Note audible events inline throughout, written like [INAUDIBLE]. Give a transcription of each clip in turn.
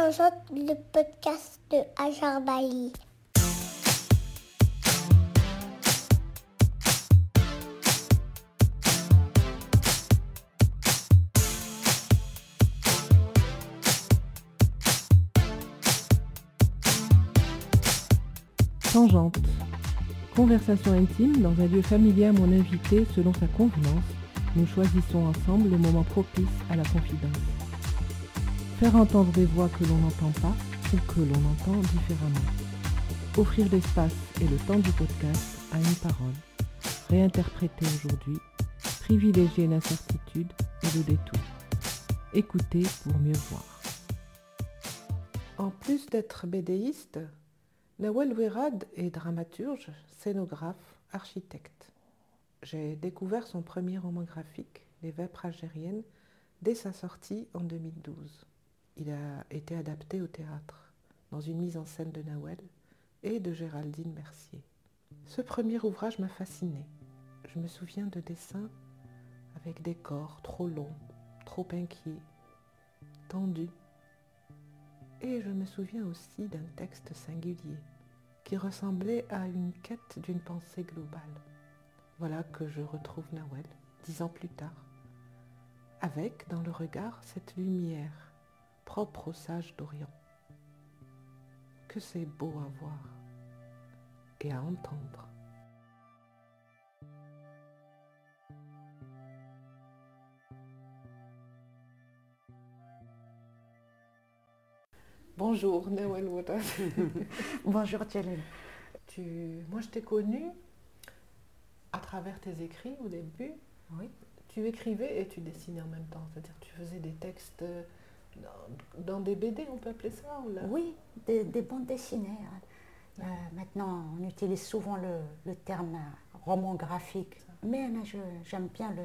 Tangente, le podcast de Hajar Bali. Tangente. Conversation intime dans un lieu familier à mon invité selon sa convenance. Nous choisissons ensemble le moment propice à la confidence. Faire entendre des voix que l'on n'entend pas ou que l'on entend différemment. Offrir l'espace et le temps du podcast à une parole. Réinterpréter aujourd'hui. Privilégier l'incertitude et le détour. Écouter pour mieux voir. En plus d'être bédéiste, Nawel Ouirad est dramaturge, scénographe, architecte. J'ai découvert son premier roman graphique, Les Vêpres algériennes, dès sa sortie en 2012. Il a été adapté au théâtre, dans une mise en scène de Nawel et de Géraldine Mercier. Ce premier ouvrage m'a fasciné. Je me souviens de dessins avec des corps trop longs, trop inquiets, tendus, et je me souviens aussi d'un texte singulier qui ressemblait à une quête d'une pensée globale. Voilà que je retrouve Nawel, dix ans plus tard, avec dans le regard cette lumière propre au sage d'Orient. Que c'est beau à voir et à entendre. Bonjour, Ouirad. [LAUGHS] Bonjour. Tu... Moi, je t'ai connue à travers tes écrits au début. Oui. Tu écrivais et tu dessinais en même temps. C'est-à-dire tu faisais des textes dans, dans des BD, on peut appeler ça ou là? Oui, des, des bandes dessinées. hein. Euh, maintenant, on utilise souvent le, le terme roman graphique. Mais je- j'aime bien le,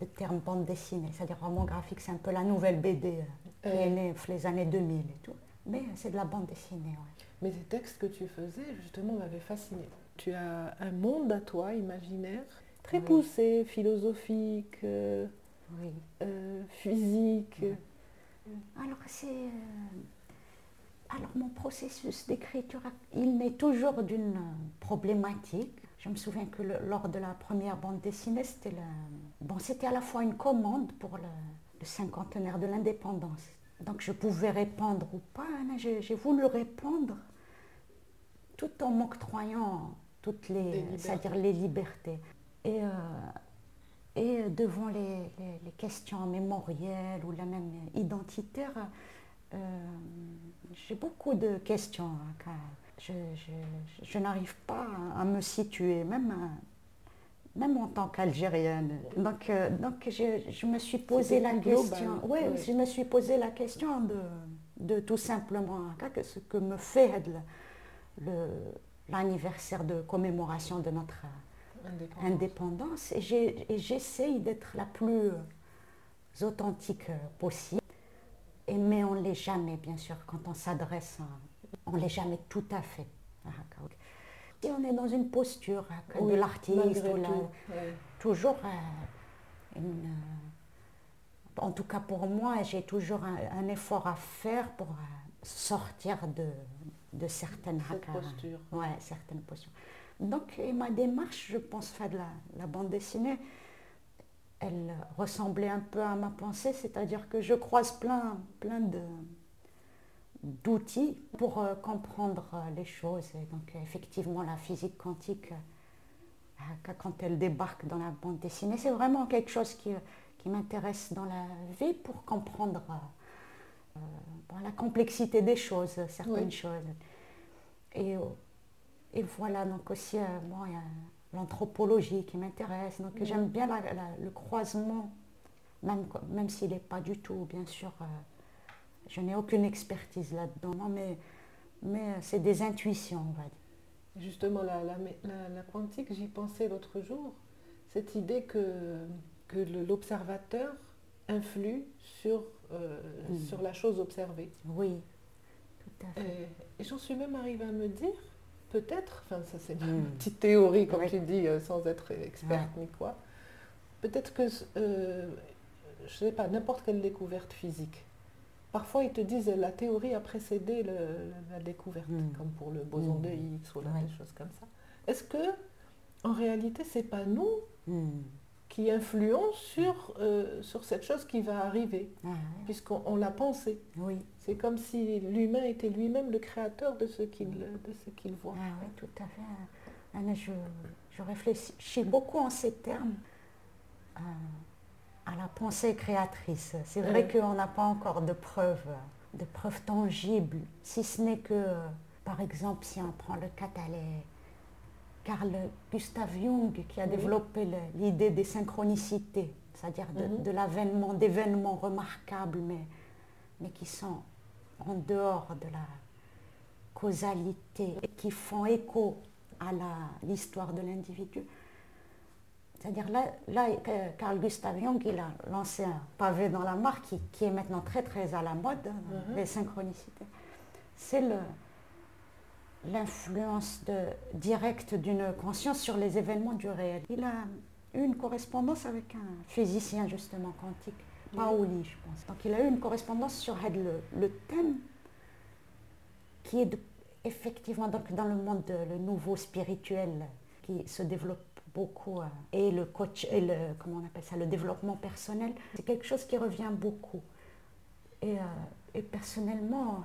le terme bande dessinée. C'est-à-dire roman graphique, c'est un peu la nouvelle BD euh, qui est Euh. née les années 2000 et tout. Mais c'est de la bande dessinée, ouais. Mais ces textes que tu faisais, justement, m'avaient fasciné. Tu as un monde à toi, imaginaire, très Oui. poussé, philosophique, euh, Oui. euh, physique. Alors, c'est. euh, alors, mon processus d'écriture, il naît toujours d'une problématique. Je me souviens que le- lors de la première bande dessinée, c'était bon, c'était à la fois une commande pour le, le cinquantenaire de l'indépendance. Donc, je pouvais répondre ou pas. hein, J'ai voulu répondre tout en m'octroyant toutes les, libertés. c'est-à-dire les libertés. Et, euh, et devant les, les- les questions mémorielles ou la même identitaire, euh, j'ai beaucoup de questions. hein, je je- je n'arrive pas à, à me situer, même, à- même en tant qu'Algérienne. Donc, euh, donc je, je me suis posé la question. Oui, ouais. je me suis posé la question de, de tout simplement hein, que ce que me fait l'anniversaire de commémoration de notre. Indépendance et j'essaye d'être la plus authentique possible. Et, mais on ne l'est jamais, bien sûr, quand on s'adresse, on ne l'est jamais tout à fait. Hakaouk. Si on est dans une posture hein, Oui, de l'artiste, la- ouais. toujours euh, une, euh, en tout cas pour moi, j'ai toujours un, un effort à faire pour euh, sortir de, de certaines Cette posture. Ouais, certaines postures. Donc, et ma démarche, je pense, faire de la, la bande dessinée, elle ressemblait un peu à ma pensée, c'est-à-dire que je croise plein, plein de d'outils pour euh, comprendre euh, les choses. Et donc, effectivement, la physique quantique, euh, quand elle débarque dans la bande dessinée, c'est vraiment quelque chose qui, qui m'intéresse dans la vie pour comprendre la complexité des choses, certaines Oui. choses. Et, et voilà, donc aussi, euh, bon, il y a l'anthropologie qui m'intéresse. Donc j'aime bien la- la- le croisement, même, même s'il n'est pas du tout, bien sûr, euh, je n'ai aucune expertise là-dedans, mais, mais c'est des intuitions, on va dire. Justement, la, la, quantique, j'y pensais l'autre jour. Cette idée que, que l'observateur influe sur, euh, Mm. sur la chose observée. Oui, tout à fait. Et, et j'en suis même arrivée à me dire, peut-être, enfin ça c'est une petite théorie comme Oui. tu dis, euh, sans être experte ni quoi, peut-être que, euh, je sais pas, n'importe quelle découverte physique parfois ils te disent la théorie a précédé le- la découverte, Mm. comme pour le boson Mm. de Higgs ou là, Ouais. des choses comme ça. Est-ce que, en réalité, c'est pas nous Hmm. qui influons sur, euh, sur cette chose qui va arriver, Ah, puisqu'on on l'a pensé oui, C'est comme si l'humain était lui-même le créateur de ce qu'il qu'il voit. ah, oui, tout à fait. Je, je réfléchis beaucoup en ces termes euh, à la pensée créatrice. C'est vrai Ouais. qu'on n'a pas encore de preuves, de preuves tangibles, si ce n'est que, euh, par exemple, si on prend le cas d'Alais, Carl Gustav Jung qui a Oui. développé l'idée des synchronicités, c'est-à-dire de, de l'avènement d'événements remarquables, mais, mais qui sont en dehors de la causalité et qui font écho à l'histoire de l'individu. C'est-à-dire là, Carl Gustav Jung, il a lancé un pavé dans la mare qui, qui est maintenant très très à la mode, hein, Mhm. les synchronicités. C'est l'influence directe d'une conscience sur les événements du réel. Il a eu une correspondance avec un physicien justement quantique, Paoli je pense. Donc il a eu une correspondance sur le, le thème qui est de- effectivement donc dans le monde de- le nouveau spirituel qui se développe beaucoup euh, et le coach et le comment on appelle ça le développement personnel c'est quelque chose qui revient beaucoup et, euh, et personnellement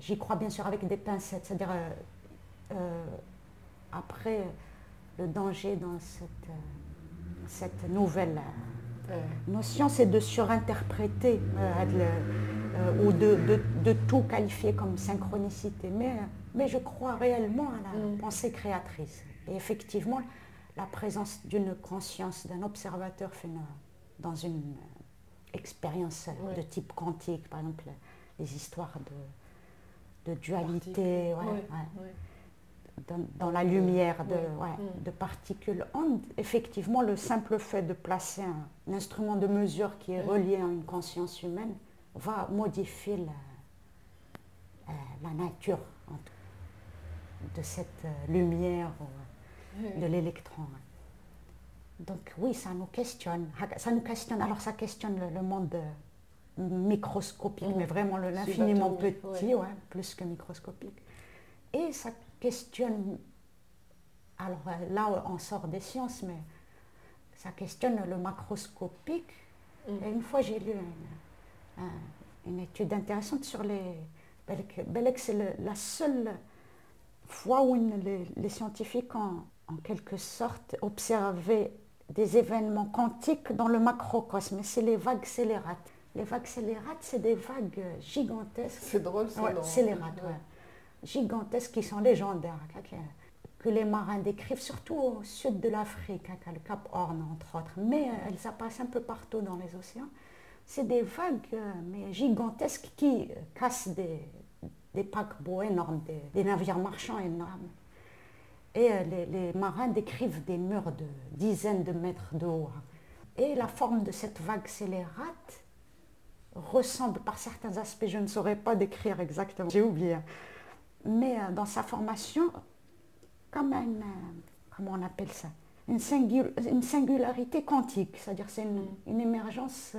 j'y crois bien sûr avec des pincettes c'est à dire après le danger dans cette, euh, cette nouvelle euh. Notion, c'est de surinterpréter euh, euh, ou de, de- de tout qualifier comme synchronicité. Mais, mais je crois réellement à la Mm. pensée créatrice. Et effectivement, la présence d'une conscience, d'un observateur dans une euh, expérience euh, de type quantique, par exemple les histoires de, de dualité, ouais, Ouais, ouais ouais. Dans, dans la lumière de, Ouais. ouais, de particules ondes, effectivement, le simple fait de placer un, un instrument de mesure qui est relié à une conscience humaine va modifier la, euh, la nature en tout- de cette euh, lumière ou, euh, de l'électron. Donc oui, ça nous questionne. Ça nous questionne. Alors ça questionne le, le monde microscopique, Mm. mais vraiment l'infiniment petit, ouais. ouais, plus que microscopique. Et ça questionne, alors euh, là on sort des sciences, mais ça questionne le macroscopique. Mm. Et une fois j'ai lu une, un- une étude intéressante sur les... Belek, c'est la seule fois où une- les, les scientifiques ont en quelque sorte observé des événements quantiques dans le macrocosme. C'est les vagues scélérates. Les vagues scélérates, c'est des vagues euh, gigantesques. C'est drôle, ça. Ouais, non scélérates, Ouais. ouais. Gigantesques qui sont légendaires, hein, que, les marins décrivent, surtout au sud de l'Afrique, hein, le Cap Horn entre autres. Mais euh, elles apparaissent un peu partout dans les océans. C'est des vagues euh, mais gigantesques qui euh, cassent des, paquebots énormes, des, navires marchands énormes. Et les, les marins décrivent des murs de dizaines de mètres de haut. hein. Et la forme de cette vague scélérate ressemble par certains aspects, je ne saurais pas décrire exactement, j'ai oublié. Mais euh, dans sa formation, comme une, euh, comment on appelle ça, une, singu- une singularité quantique, c'est-à-dire c'est une, une émergence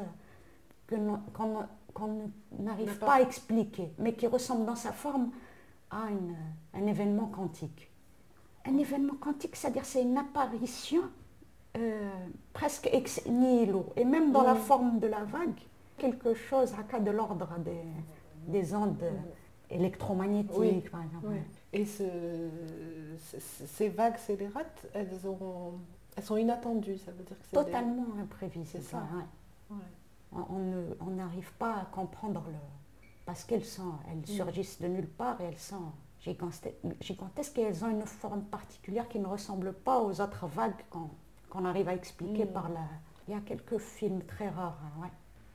euh, qu'on n'arrive N'a pas. à expliquer, mais qui ressemble dans sa forme à une, un événement quantique. Un événement quantique, c'est-à-dire c'est une apparition euh, presque ex nihilo, et même dans la Mhm. forme de la vague, quelque chose à cas de l'ordre des, des ondes électromagnétiques, Oui, par exemple. Et ce- ce- ces vagues scélérates, elles, ont, elles sont inattendues, ça veut dire que c'est des- Totalement imprévisible. C'est ça. ouais. Ouais. On n'arrive pas à comprendre le... Parce qu'elles sont, elles Mm. surgissent de nulle part et elles sont gigante- gigantesques et elles ont une forme particulière qui ne ressemble pas aux autres vagues qu'on arrive à expliquer Mm. par la... Il y a quelques films très rares, hein, ouais.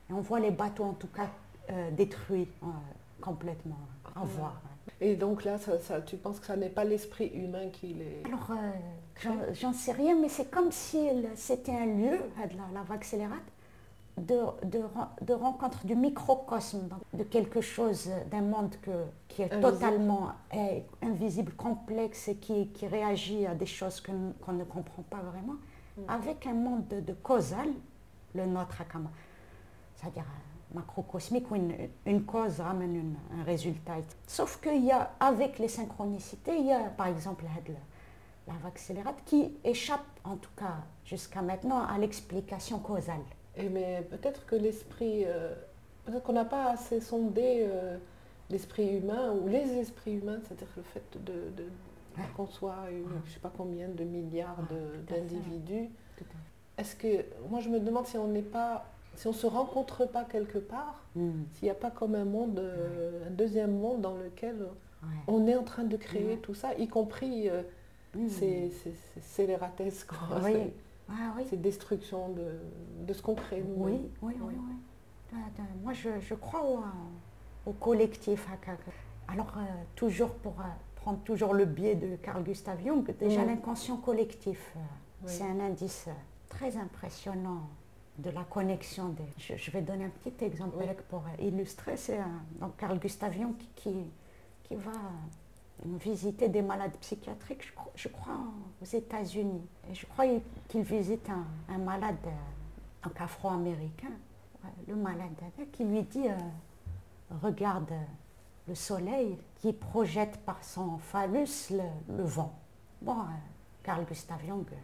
Et on voit les bateaux en tout cas euh, détruits euh, complètement, à Ouais. voir. ouais. Et donc là, ça, ça- tu penses que ça n'est pas l'esprit humain qui les... Alors, euh, j'en- sais rien, mais c'est comme si c'était un lieu, euh, la, la vague scélérate, de, de, ren- de rencontre du microcosme, de quelque chose, euh, d'un monde que- qui est Invisible. totalement invisible, complexe et qui, qui réagit à des choses qu'on ne comprend pas vraiment, Mm. avec un monde de, de causal, le nôtre à Kama. C'est-à-dire macrocosmique où une, une cause ramène une- un résultat. Sauf qu'il y a, avec les synchronicités, il y a par exemple la, la vague scélérate qui échappe, en tout cas jusqu'à maintenant, à l'explication causale. Et mais peut-être que l'esprit, euh, peut-être qu'on n'a pas assez sondé euh, l'esprit humain ou les esprits humains, c'est-à-dire le fait de, qu'on soit, une- je ne sais pas combien de milliards de- d'individus. Est-ce que, moi je me demande si on n'est pas, si on se rencontre pas quelque part, fait. Mm. s'il n'y a pas comme un monde, euh, un deuxième monde dans lequel Ouais. on est en train de créer tout ça, y compris euh, Mm. ces, ces. Oui. Ces- Ah oui. ces destructions de, de ce qu'on crée nous. Oui, oui, oui, oui. Euh, Moi, je, je crois au, au collectif. Alors, euh, toujours pour prendre toujours le biais de Carl Gustav Jung, déjà l'inconscient collectif, c'est un indice très impressionnant de la connexion des... Je, je vais donner un petit exemple Oui. pour euh, illustrer. C'est euh, donc Carl Gustav Jung qui, qui, qui va euh, visiter des malades psychiatriques, je, crois- je crois, aux États-Unis. Et je crois qu'il visite un, un malade euh, donc afro-américain, le malade euh, qui lui dit euh, Regarde euh, le soleil qui projette par son phallus le, le vent. Bon, euh, Carl Gustav Jung euh,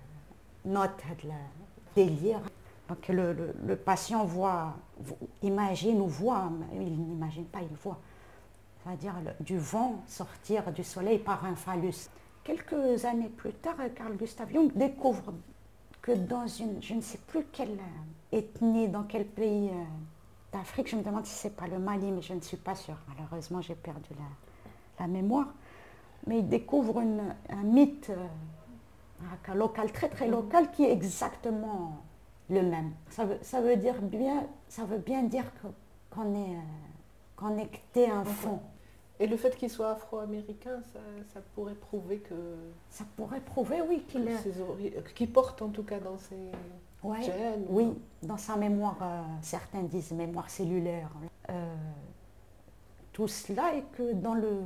note le délire. Donc le, le- patient voit, vo- imagine ou voit, mais il n'imagine pas, il voit, c'est-à-dire du vent sortir du soleil par un phallus. Quelques années plus tard, Carl Gustav Jung découvre que dans une, je ne sais plus quelle ethnie, dans quel pays euh, d'Afrique, je me demande si c'est pas le Mali, mais je ne suis pas sûre. Malheureusement, j'ai perdu la, la mémoire. Mais il découvre une- un mythe euh, local, très très local, qui est exactement le même. Ça veut, ça veut, dire bien, ça veut bien dire qu'on est euh, connecté à un fond. Et le fait qu'il soit afro-américain, ça, ça pourrait prouver que Ça pourrait prouver, oui, qu'il est... euh, qu'il porte en tout cas dans ses Ouais. gènes. ou- Oui, dans sa mémoire, euh, certains disent mémoire cellulaire. Euh, tout cela est que dans le,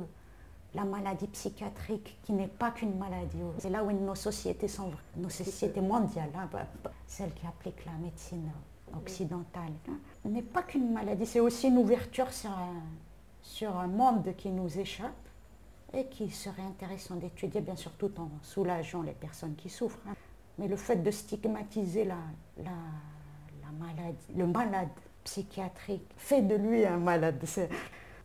la maladie psychiatrique, qui n'est pas qu'une maladie, c'est là où nos sociétés sont, nos sociétés mondiales, hein, bah, bah, celles qui appliquent la médecine occidentale, hein, n'est pas qu'une maladie, c'est aussi une ouverture sur un, sur un monde qui nous échappe et qui serait intéressant d'étudier, bien sûr, tout en soulageant les personnes qui souffrent. hein. Mais le fait de stigmatiser la, la, la maladie, le malade psychiatrique fait de lui un malade.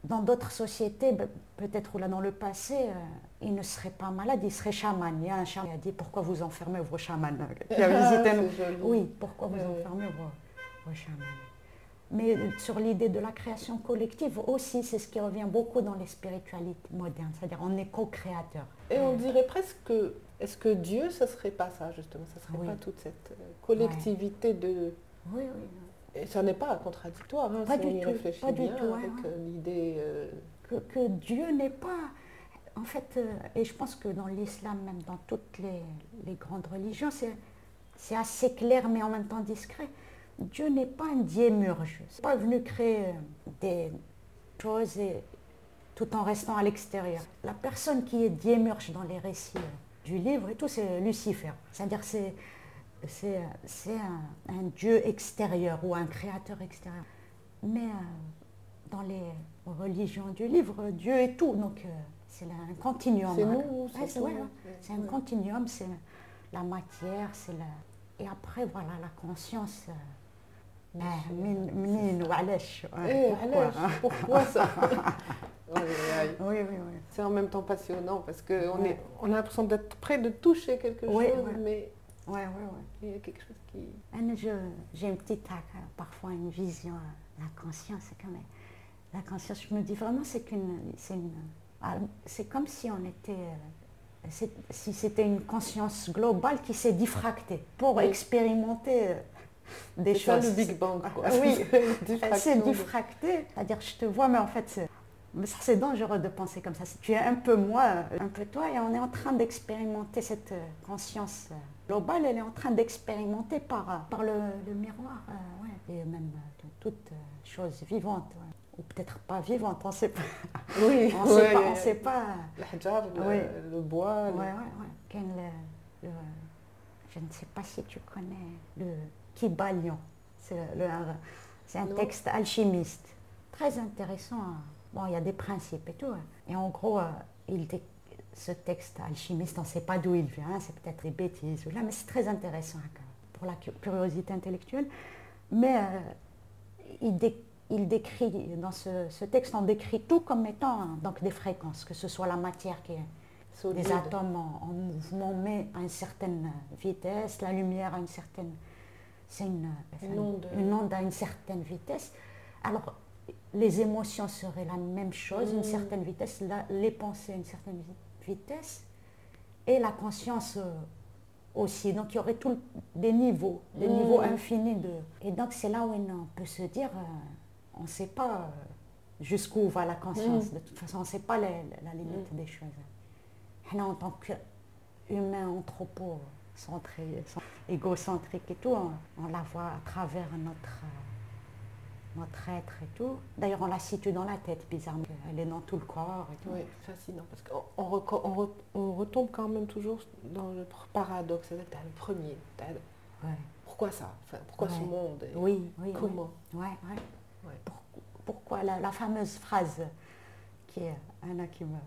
Dans d'autres sociétés, ben, peut-être là dans le passé, euh, il ne serait pas malade, il serait chaman. Il y a un chaman qui a dit pourquoi vous enfermez vos chamans [LAUGHS] qui a [LAUGHS] visité. Oui, pourquoi vous ouais. enfermez vos, vos chamans? Mais sur l'idée de la création collective aussi, c'est ce qui revient beaucoup dans les spiritualités modernes, c'est-à-dire on est co-créateur. Et on dirait presque que, est-ce que Dieu, ça serait pas ça justement? Ça serait Oui. pas toute cette euh, collectivité de... Oui, oui. Et ça n'est pas contradictoire, hein, Pas si du on y tout, réfléchit pas du bien, tout, ouais, avec euh, l'idée... euh, que, que Dieu n'est pas, en fait, euh, et je pense que dans l'islam, même dans toutes les, les grandes religions, c'est, assez clair mais en même temps discret. Dieu n'est pas un diémurge. Il n'est pas venu créer des choses et- tout en restant à l'extérieur. La personne qui est diémurge dans les récits du livre et tout, c'est Lucifer. C'est-à-dire c'est c'est un, un, Dieu extérieur ou un créateur extérieur. Mais euh, dans les religions du livre, Dieu est tout, donc euh, c'est un continuum. C'est nous, c'est un continuum, c'est la matière, c'est la... Et après, voilà, la conscience. Euh, eh, pourquoi? ça? [LAUGHS] Oui, oui, oui. C'est en même temps passionnant parce qu'on on a l'impression d'être près de toucher quelque chose, mais Ouais, ouais, ouais. il y a quelque chose qui... Je- J'ai une petite, euh, parfois une vision, euh, la conscience, c'est comme la conscience. Je me dis vraiment, c'est qu'une, c'est ah, c'est comme si on était, euh, c'est- si c'était une conscience globale qui s'est diffractée pour Oui. expérimenter euh, des C'est ça choses. le Big Bang, quoi. Ah, oui. [LAUGHS] C'est Elle s'est diffractée, c'est-à-dire je te vois, mais en fait, c'est, mais ça, c'est dangereux de penser comme ça. Tu es un peu moi, un peu toi, et on est en train d'expérimenter cette euh, conscience euh, globale, elle est en train d'expérimenter par, euh, par le, le miroir, euh, ouais, et même euh, toute euh, chose vivante, ouais. ou peut-être pas vivante, on ne sait pas. Oui, [LAUGHS] On ouais, sait pas, sait. Le bois, le-. Quel, euh, le- je ne sais pas si tu connais le Kibalion. C'est un Non. texte alchimiste, très intéressant. hein. Bon, il y a des principes et tout. hein. Et en gros, il dé- ce texte alchimiste, on ne sait pas d'où il vient, c'est peut-être des bêtises ou là, mais c'est très intéressant hein, pour la cu- curiosité intellectuelle. Mais euh, il, dé- il décrit, dans ce, ce texte, on décrit tout comme étant hein, donc des fréquences, que ce soit la matière qui est Solide. des atomes en, en mouvement, mais à une certaine vitesse, la lumière à une certaine. C'est une, Une onde. une onde à une certaine vitesse. Alors, les émotions seraient la même chose, une Mm. certaine vitesse, la- les pensées à une certaine vi- vitesse, et la conscience euh, aussi. Donc, il y aurait tout des niveaux, des Mm. niveaux infinis de. Et donc, c'est là où on peut se dire, euh, on ne sait pas euh, jusqu'où va la conscience. Mm. De toute façon, on ne sait pas la, limite des choses. Nous, en tant qu'humain anthropocentré, égocentrique et tout, on, on la voit à travers notre, notre être et tout. D'ailleurs, on la situe dans la tête, bizarrement. Elle est dans tout le corps et tout. Oui, fascinant. Parce qu'on on reco- on re- on retombe quand même toujours dans le paradoxe. C'est-à-dire que tu as le premier. Ouais. Pourquoi ça? Enfin, Pourquoi ce monde et Oui, oui. Comment? Oui. Ouais, ouais. Ouais. Pour- pourquoi la, la fameuse phrase qui est Anna qui me.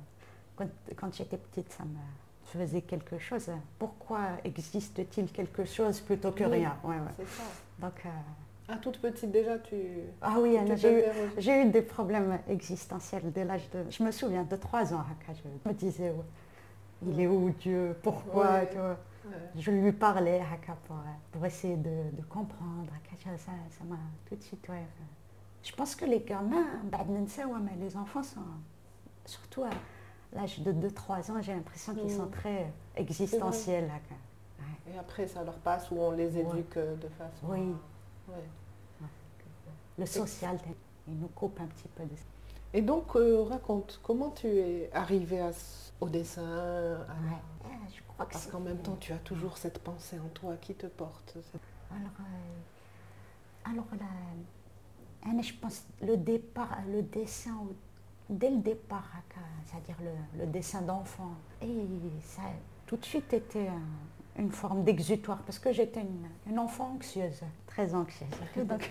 Quand, quand j'étais petite, ça me faisait quelque chose. Pourquoi existe-t-il quelque chose plutôt que Oui. rien? Ouais, ouais. C'est ça. Donc, euh, à toute petite déjà, tu... Ah oui, j'ai eu, eu des problèmes existentiels dès l'âge de... Je me souviens de 3 ans, je me disais, ouais, il est où Dieu Pourquoi Je lui parlais pour, euh, pour essayer de, comprendre. Ça m'a tout de suite... Je pense que les gamins, mais les enfants sont surtout à l'âge de 2-3 ans, j'ai l'impression qu'ils sont mm. très existentiels. Et après, ça leur passe ou on les éduque euh, de façon... Oui. Le social, il nous coupe un petit peu de ça. Et donc, euh, raconte, comment tu es arrivé à au dessin à- Ouais. Je crois que Parce qu'en même temps, tu as toujours cette pensée en toi qui te porte. cette- Alors, euh, alors la- Anna, je pense le départ, le dessin, dès le départ, c'est-à-dire le, le dessin d'enfant, et ça a tout de suite été un- une forme d'exutoire parce que j'étais une, une enfant anxieuse, très anxieuse. [LAUGHS] Donc,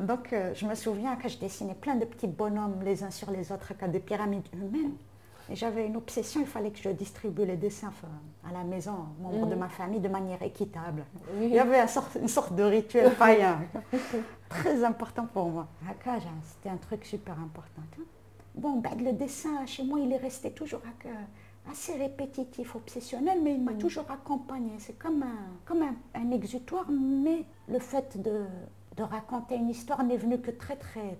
donc euh, je me souviens que je dessinais plein de petits bonhommes les uns sur les autres, des pyramides humaines. Et j'avais une obsession, il fallait que je distribue les dessins à la maison, aux membres de Mhm. ma famille, de manière équitable. Oui. Il y avait une sorte de rituel [LAUGHS] païen, très important pour moi. J'ai- c'était un truc super important. Bon, ben, le dessin, chez moi, il est resté toujours haka, assez répétitif, obsessionnel, mais il m'a Mhm. toujours accompagné. C'est comme, un, comme un, un exutoire, mais le fait de, de raconter une histoire n'est venu que très, très...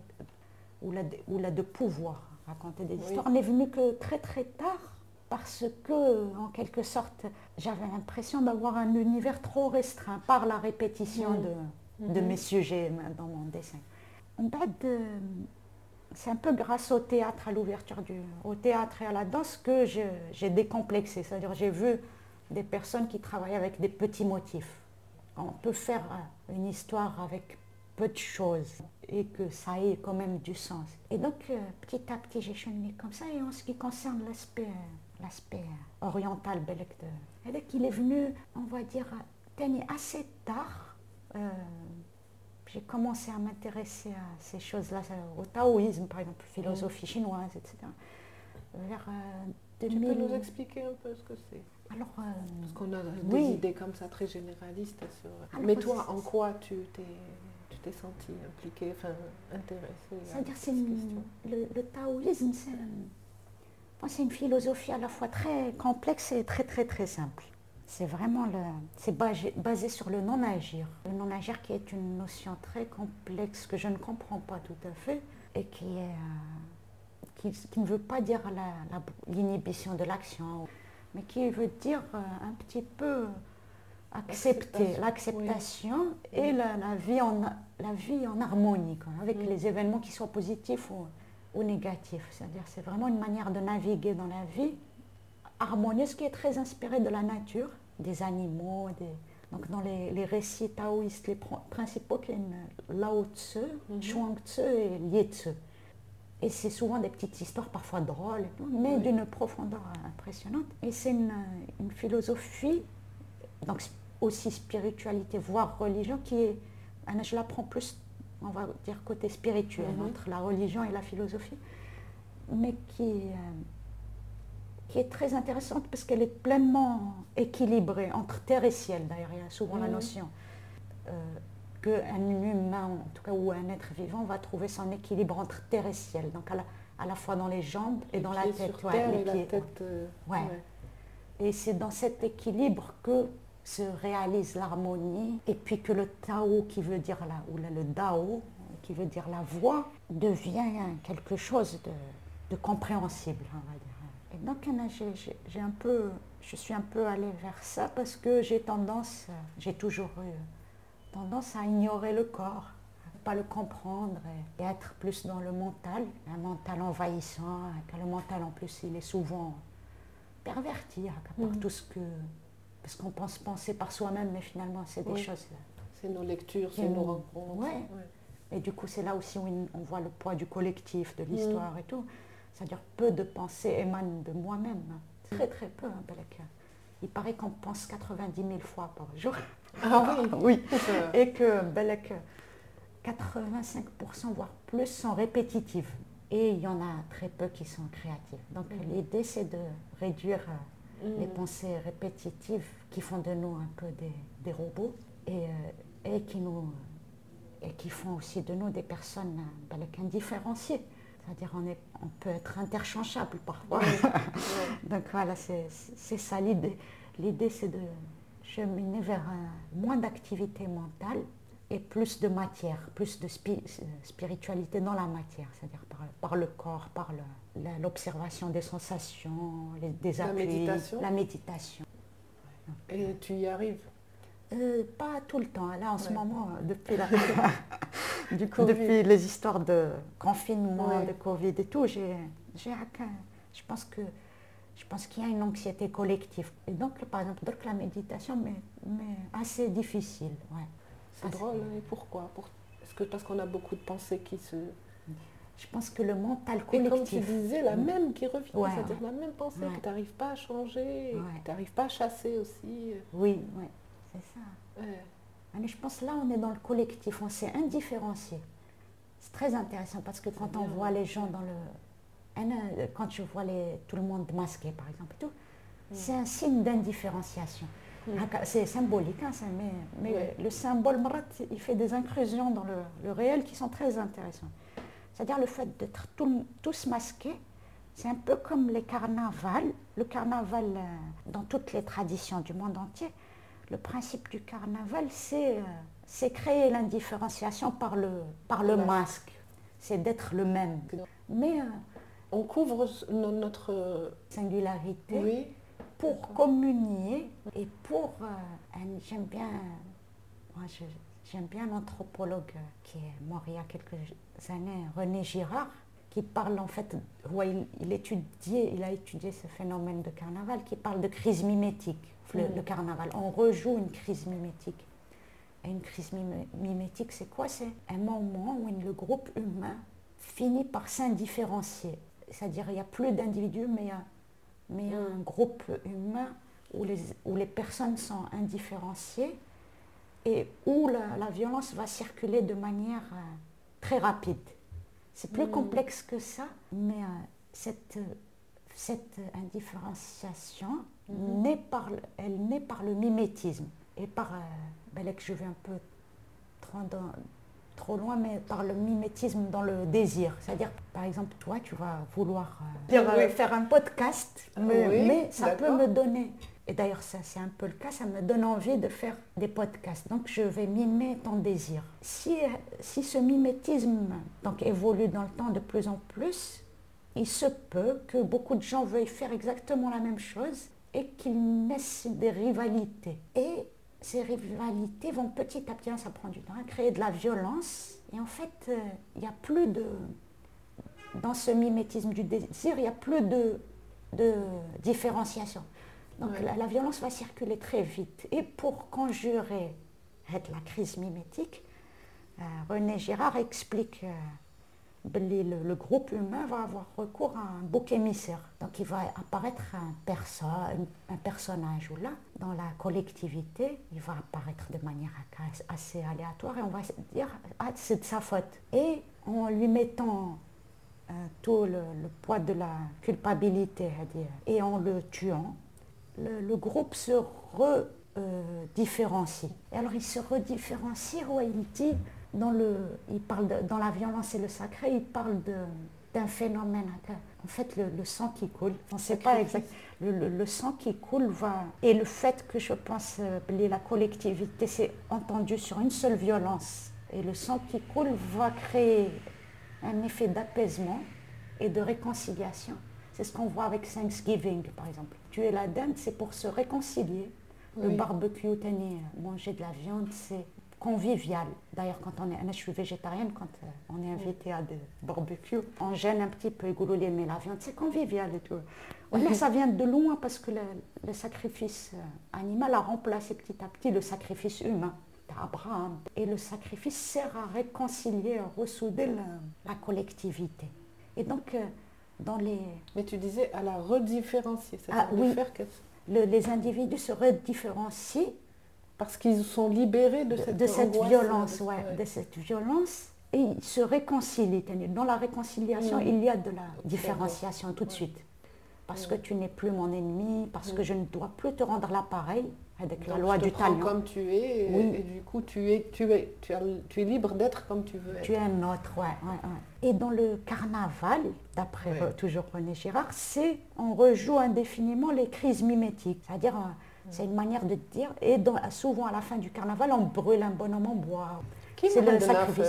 ou la, ou de pouvoir raconter des Oui. histoires n'est venu que très, très tard parce que, en quelque sorte, j'avais l'impression d'avoir un univers trop restreint par la répétition Mhm. de, de Mhm. mes sujets dans mon dessin. Euh, c'est un peu grâce au théâtre, à l'ouverture du, au théâtre et à la danse que j'ai décomplexé. C'est-à-dire j'ai vu des personnes qui travaillent avec des petits motifs. On peut faire euh, une histoire avec peu de choses et que ça ait quand même du sens. Et donc, euh, petit à petit, j'ai cheminé comme ça. Et en ce qui concerne l'aspect euh, euh, oriental, belek il est venu, on va dire, assez tard. Euh, j'ai commencé à m'intéresser à ces choses-là, au taoïsme, par exemple, philosophie chinoise, etc. Vers euh, Tu 2000... peux nous expliquer un peu ce que c'est? Alors, euh, Parce qu'on a Oui. des idées comme ça très généralistes sur. Alors, Mais toi, en quoi tu t'es, tu t'es sentie impliquée, enfin intéressée C'est-à-dire c'est le, le taoïsme, c'est une philosophie à la fois très complexe et très très très simple. C'est vraiment le, c'est basé, basé sur le non-agir. Le non-agir qui est une notion très complexe que je ne comprends pas tout à fait et qui, est, euh, qui, qui ne veut pas dire la- la- l'inhibition de l'action, mais qui veut dire euh, un petit peu accepter L'acceptation, et la, la vie en, la vie en harmonie, quoi, avec les événements qui soient positifs ou, ou négatifs. C'est-à-dire c'est vraiment une manière de naviguer dans la vie harmonieuse qui est très inspirée de la nature, des animaux, des... Donc dans les, les récits taoïstes, les pr- principaux, qui sont Lao Tzu, Mhm. Chuang Tzu et Ye Tzu. Et c'est souvent des petites histoires, parfois drôles, mais Oui. d'une profondeur impressionnante. Et c'est une, une philosophie, donc aussi spiritualité, voire religion, qui est, je la prends plus on va dire côté spirituel, Mhm. entre la religion et la philosophie, mais qui, euh, qui est très intéressante parce qu'elle est pleinement équilibrée entre terre et ciel. D'ailleurs, il y a souvent la Mhm. notion euh, qu'un humain, en tout cas, ou un être vivant, va trouver son équilibre entre terre et ciel. Donc, à la, à la fois dans les jambes et Les dans la tête. ouais, les et la pieds, tête. euh, Ouais. Et c'est dans cet équilibre que se réalise l'harmonie et puis que le Tao, qui veut dire la, ou le Dao, qui veut dire la voix, devient quelque chose de, de compréhensible, on va dire. Et donc j'ai- un peu, je suis un peu allée vers ça parce que j'ai tendance, euh, j'ai toujours eu tendance à ignorer le corps, à pas le comprendre et, et être plus dans le mental, un mental envahissant, que le mental en plus il est souvent perverti hein, par Mhm. tout ce que... Parce qu'on pense penser par soi-même, mais finalement c'est des Oui. choses... C'est nos lectures, c'est nos rencontres. Ouais. Et du coup c'est là aussi où on voit le poids du collectif, de l'histoire et tout. C'est-à-dire peu de pensées émanent de moi-même. Très très peu, hein. Il paraît qu'on pense 90 000 fois par jour. [LAUGHS] Ah oui, oui. Euh, Et que Belek, 85% voire plus sont répétitives. Et il y en a très peu qui sont créatives. Donc Mhm. l'idée c'est de réduire euh, les mm. pensées répétitives qui font de nous un peu des, des robots et, euh, et qui nous et qui font aussi de nous des personnes indifférenciées. C'est-à-dire on, est, on peut être interchangeable parfois. [LAUGHS] Donc voilà, c'est c'est ça l'idée. L'idée, c'est de cheminer vers un- moins d'activité mentale et plus de matière, plus de spi- spiritualité dans la matière, c'est-à-dire par, par le corps, par l'observation des sensations, les, des La appuis, méditation la méditation. Et tu y arrives? Euh, pas tout le temps. Là, en ce moment, euh, depuis, la- [LAUGHS] Du Covid. depuis les histoires de confinement, Ouais. de Covid et tout, j'ai, j'ai je pense que je pense qu'il y a une anxiété collective. Et donc, par exemple, donc la méditation, mais, mais assez difficile. Ouais. C'est drôle, hein, et pourquoi? Pour- Est-ce que parce qu'on a beaucoup de pensées qui se... Je pense que le mental Et comme tu collectif. disais, la Mm. même qui revient, Ouais, c'est-à-dire ouais. la même pensée Ouais. que tu n'arrives pas à changer, que tu n'arrives pas à chasser aussi. Oui, oui, c'est ça. Ouais. Ah, Mais je pense là, on est dans le collectif, on s'est indifférencié. C'est très intéressant parce que quand on bien, voit les gens dans le. Euh, Quand je vois les, tout le monde masqué, par exemple, tout, c'est un signe d'indifférenciation. Mm. Ah, C'est symbolique, hein, ça, mais, mais Ouais. le symbole Marat, il fait des incursions dans le, le réel qui sont très intéressantes. C'est-à-dire le fait d'être tout- tous masqués, c'est un peu comme les carnavals. Le carnaval, euh, dans toutes les traditions du monde entier, le principe du carnaval, c'est euh, créer l'indifférenciation par le, par le Ouais. masque. C'est d'être le même. Mais euh, On couvre no- notre... euh, singularité Oui, pour communier et pour... euh, J'aime bien, moi, je- j'aime bien l'anthropologue qui est mort il y a quelques années, René Girard, qui parle en fait, ouais, il, il étudiait, il a étudié ce phénomène de carnaval, qui parle de crise mimétique, le, Mhm. le carnaval. On rejoue une crise mimétique. Et une crise mimé- mimétique, c'est quoi? C'est un moment où le groupe humain finit par s'indifférencier. C'est-à-dire il n'y a plus d'individus, mais il y a, mais il y a un groupe humain où les, où les personnes sont indifférenciées et où la, la violence va circuler de manière euh, très rapide. C'est plus Mhm. complexe que ça, mais euh, cette, euh, cette indifférenciation Mhm. naît par, le- elle naît par le mimétisme et par, euh, ben là que je vais un peu trop, dans- trop loin, mais par le mimétisme dans le désir. C'est-à-dire, par exemple, toi, tu vas vouloir euh, euh, Oui. faire un podcast, mais, Oui, mais ça peut me donner, et d'ailleurs ça c'est un peu le cas, ça me donne envie de faire des podcasts. Donc je vais mimer ton désir. Si, si ce mimétisme donc, évolue dans le temps de plus en plus, il se peut que beaucoup de gens veuillent faire exactement la même chose et qu'il naisse des rivalités. Et ces rivalités vont petit à petit, hein, ça prend du temps, à créer de la violence. Et en fait, euh, il n'y a plus de... Dans ce mimétisme du désir, il n'y a plus de, de différenciation. Donc Ouais. la, la violence va circuler très vite. Et pour conjurer la crise mimétique, euh, René Girard explique euh, le, groupe humain va avoir recours à un bouc émissaire. Donc il va apparaître un, un personnage ou là, dans la collectivité, il va apparaître de manière assez aléatoire et on va dire ah c'est de sa faute. Et en lui mettant euh, tout le, poids de la culpabilité et en le tuant, le, groupe se redifférencie. et alors il se redifférencie, où il dit, dans, le, il parle dans la violence et le sacré, il parle d'un phénomène. En fait, le, sang qui coule, on ne sait pas exactement. Le, sang qui coule va. Et le fait que je pense euh, la collectivité s'est entendue sur une seule violence et le sang qui coule va créer un effet d'apaisement et de réconciliation. C'est ce qu'on voit avec Thanksgiving, par exemple. Tuer la dinde, c'est pour se réconcilier. Le barbecue, manger de la viande, c'est convivial. D'ailleurs, quand on est, je suis végétarienne, quand euh, on est invité à des barbecues, on gêne un petit peu, mais la viande, c'est convivial et tout. [LAUGHS] Là, ça vient de loin parce que le, sacrifice euh, animal a remplacé petit à petit le sacrifice humain d'Abraham. Et le sacrifice sert à réconcilier, à ressouder la, collectivité. Et donc, euh, dans les... Mais tu disais à la redifférencier, c'est-à-dire ah, oui. faire que... les individus se redifférencient parce qu'ils sont libérés de cette, de, cette violence, ouais, de cette violence, et ils se réconcilient. Dans la réconciliation, il y a de la différenciation tout de suite. Parce que tu n'es plus mon ennemi, parce que je ne dois plus te rendre l'appareil, avec la loi du talion. comme tu es, et, du coup tu es, tu es, tu es, libre d'être comme tu veux être. Tu es un autre, ouais, ouais, Et dans le carnaval, d'après toujours René Girard, c'est on rejoue indéfiniment les crises mimétiques, c'est-à-dire euh, c'est une manière de dire. Et souvent à la fin du carnaval, on brûle un bonhomme en bois. C'est le sacrifice.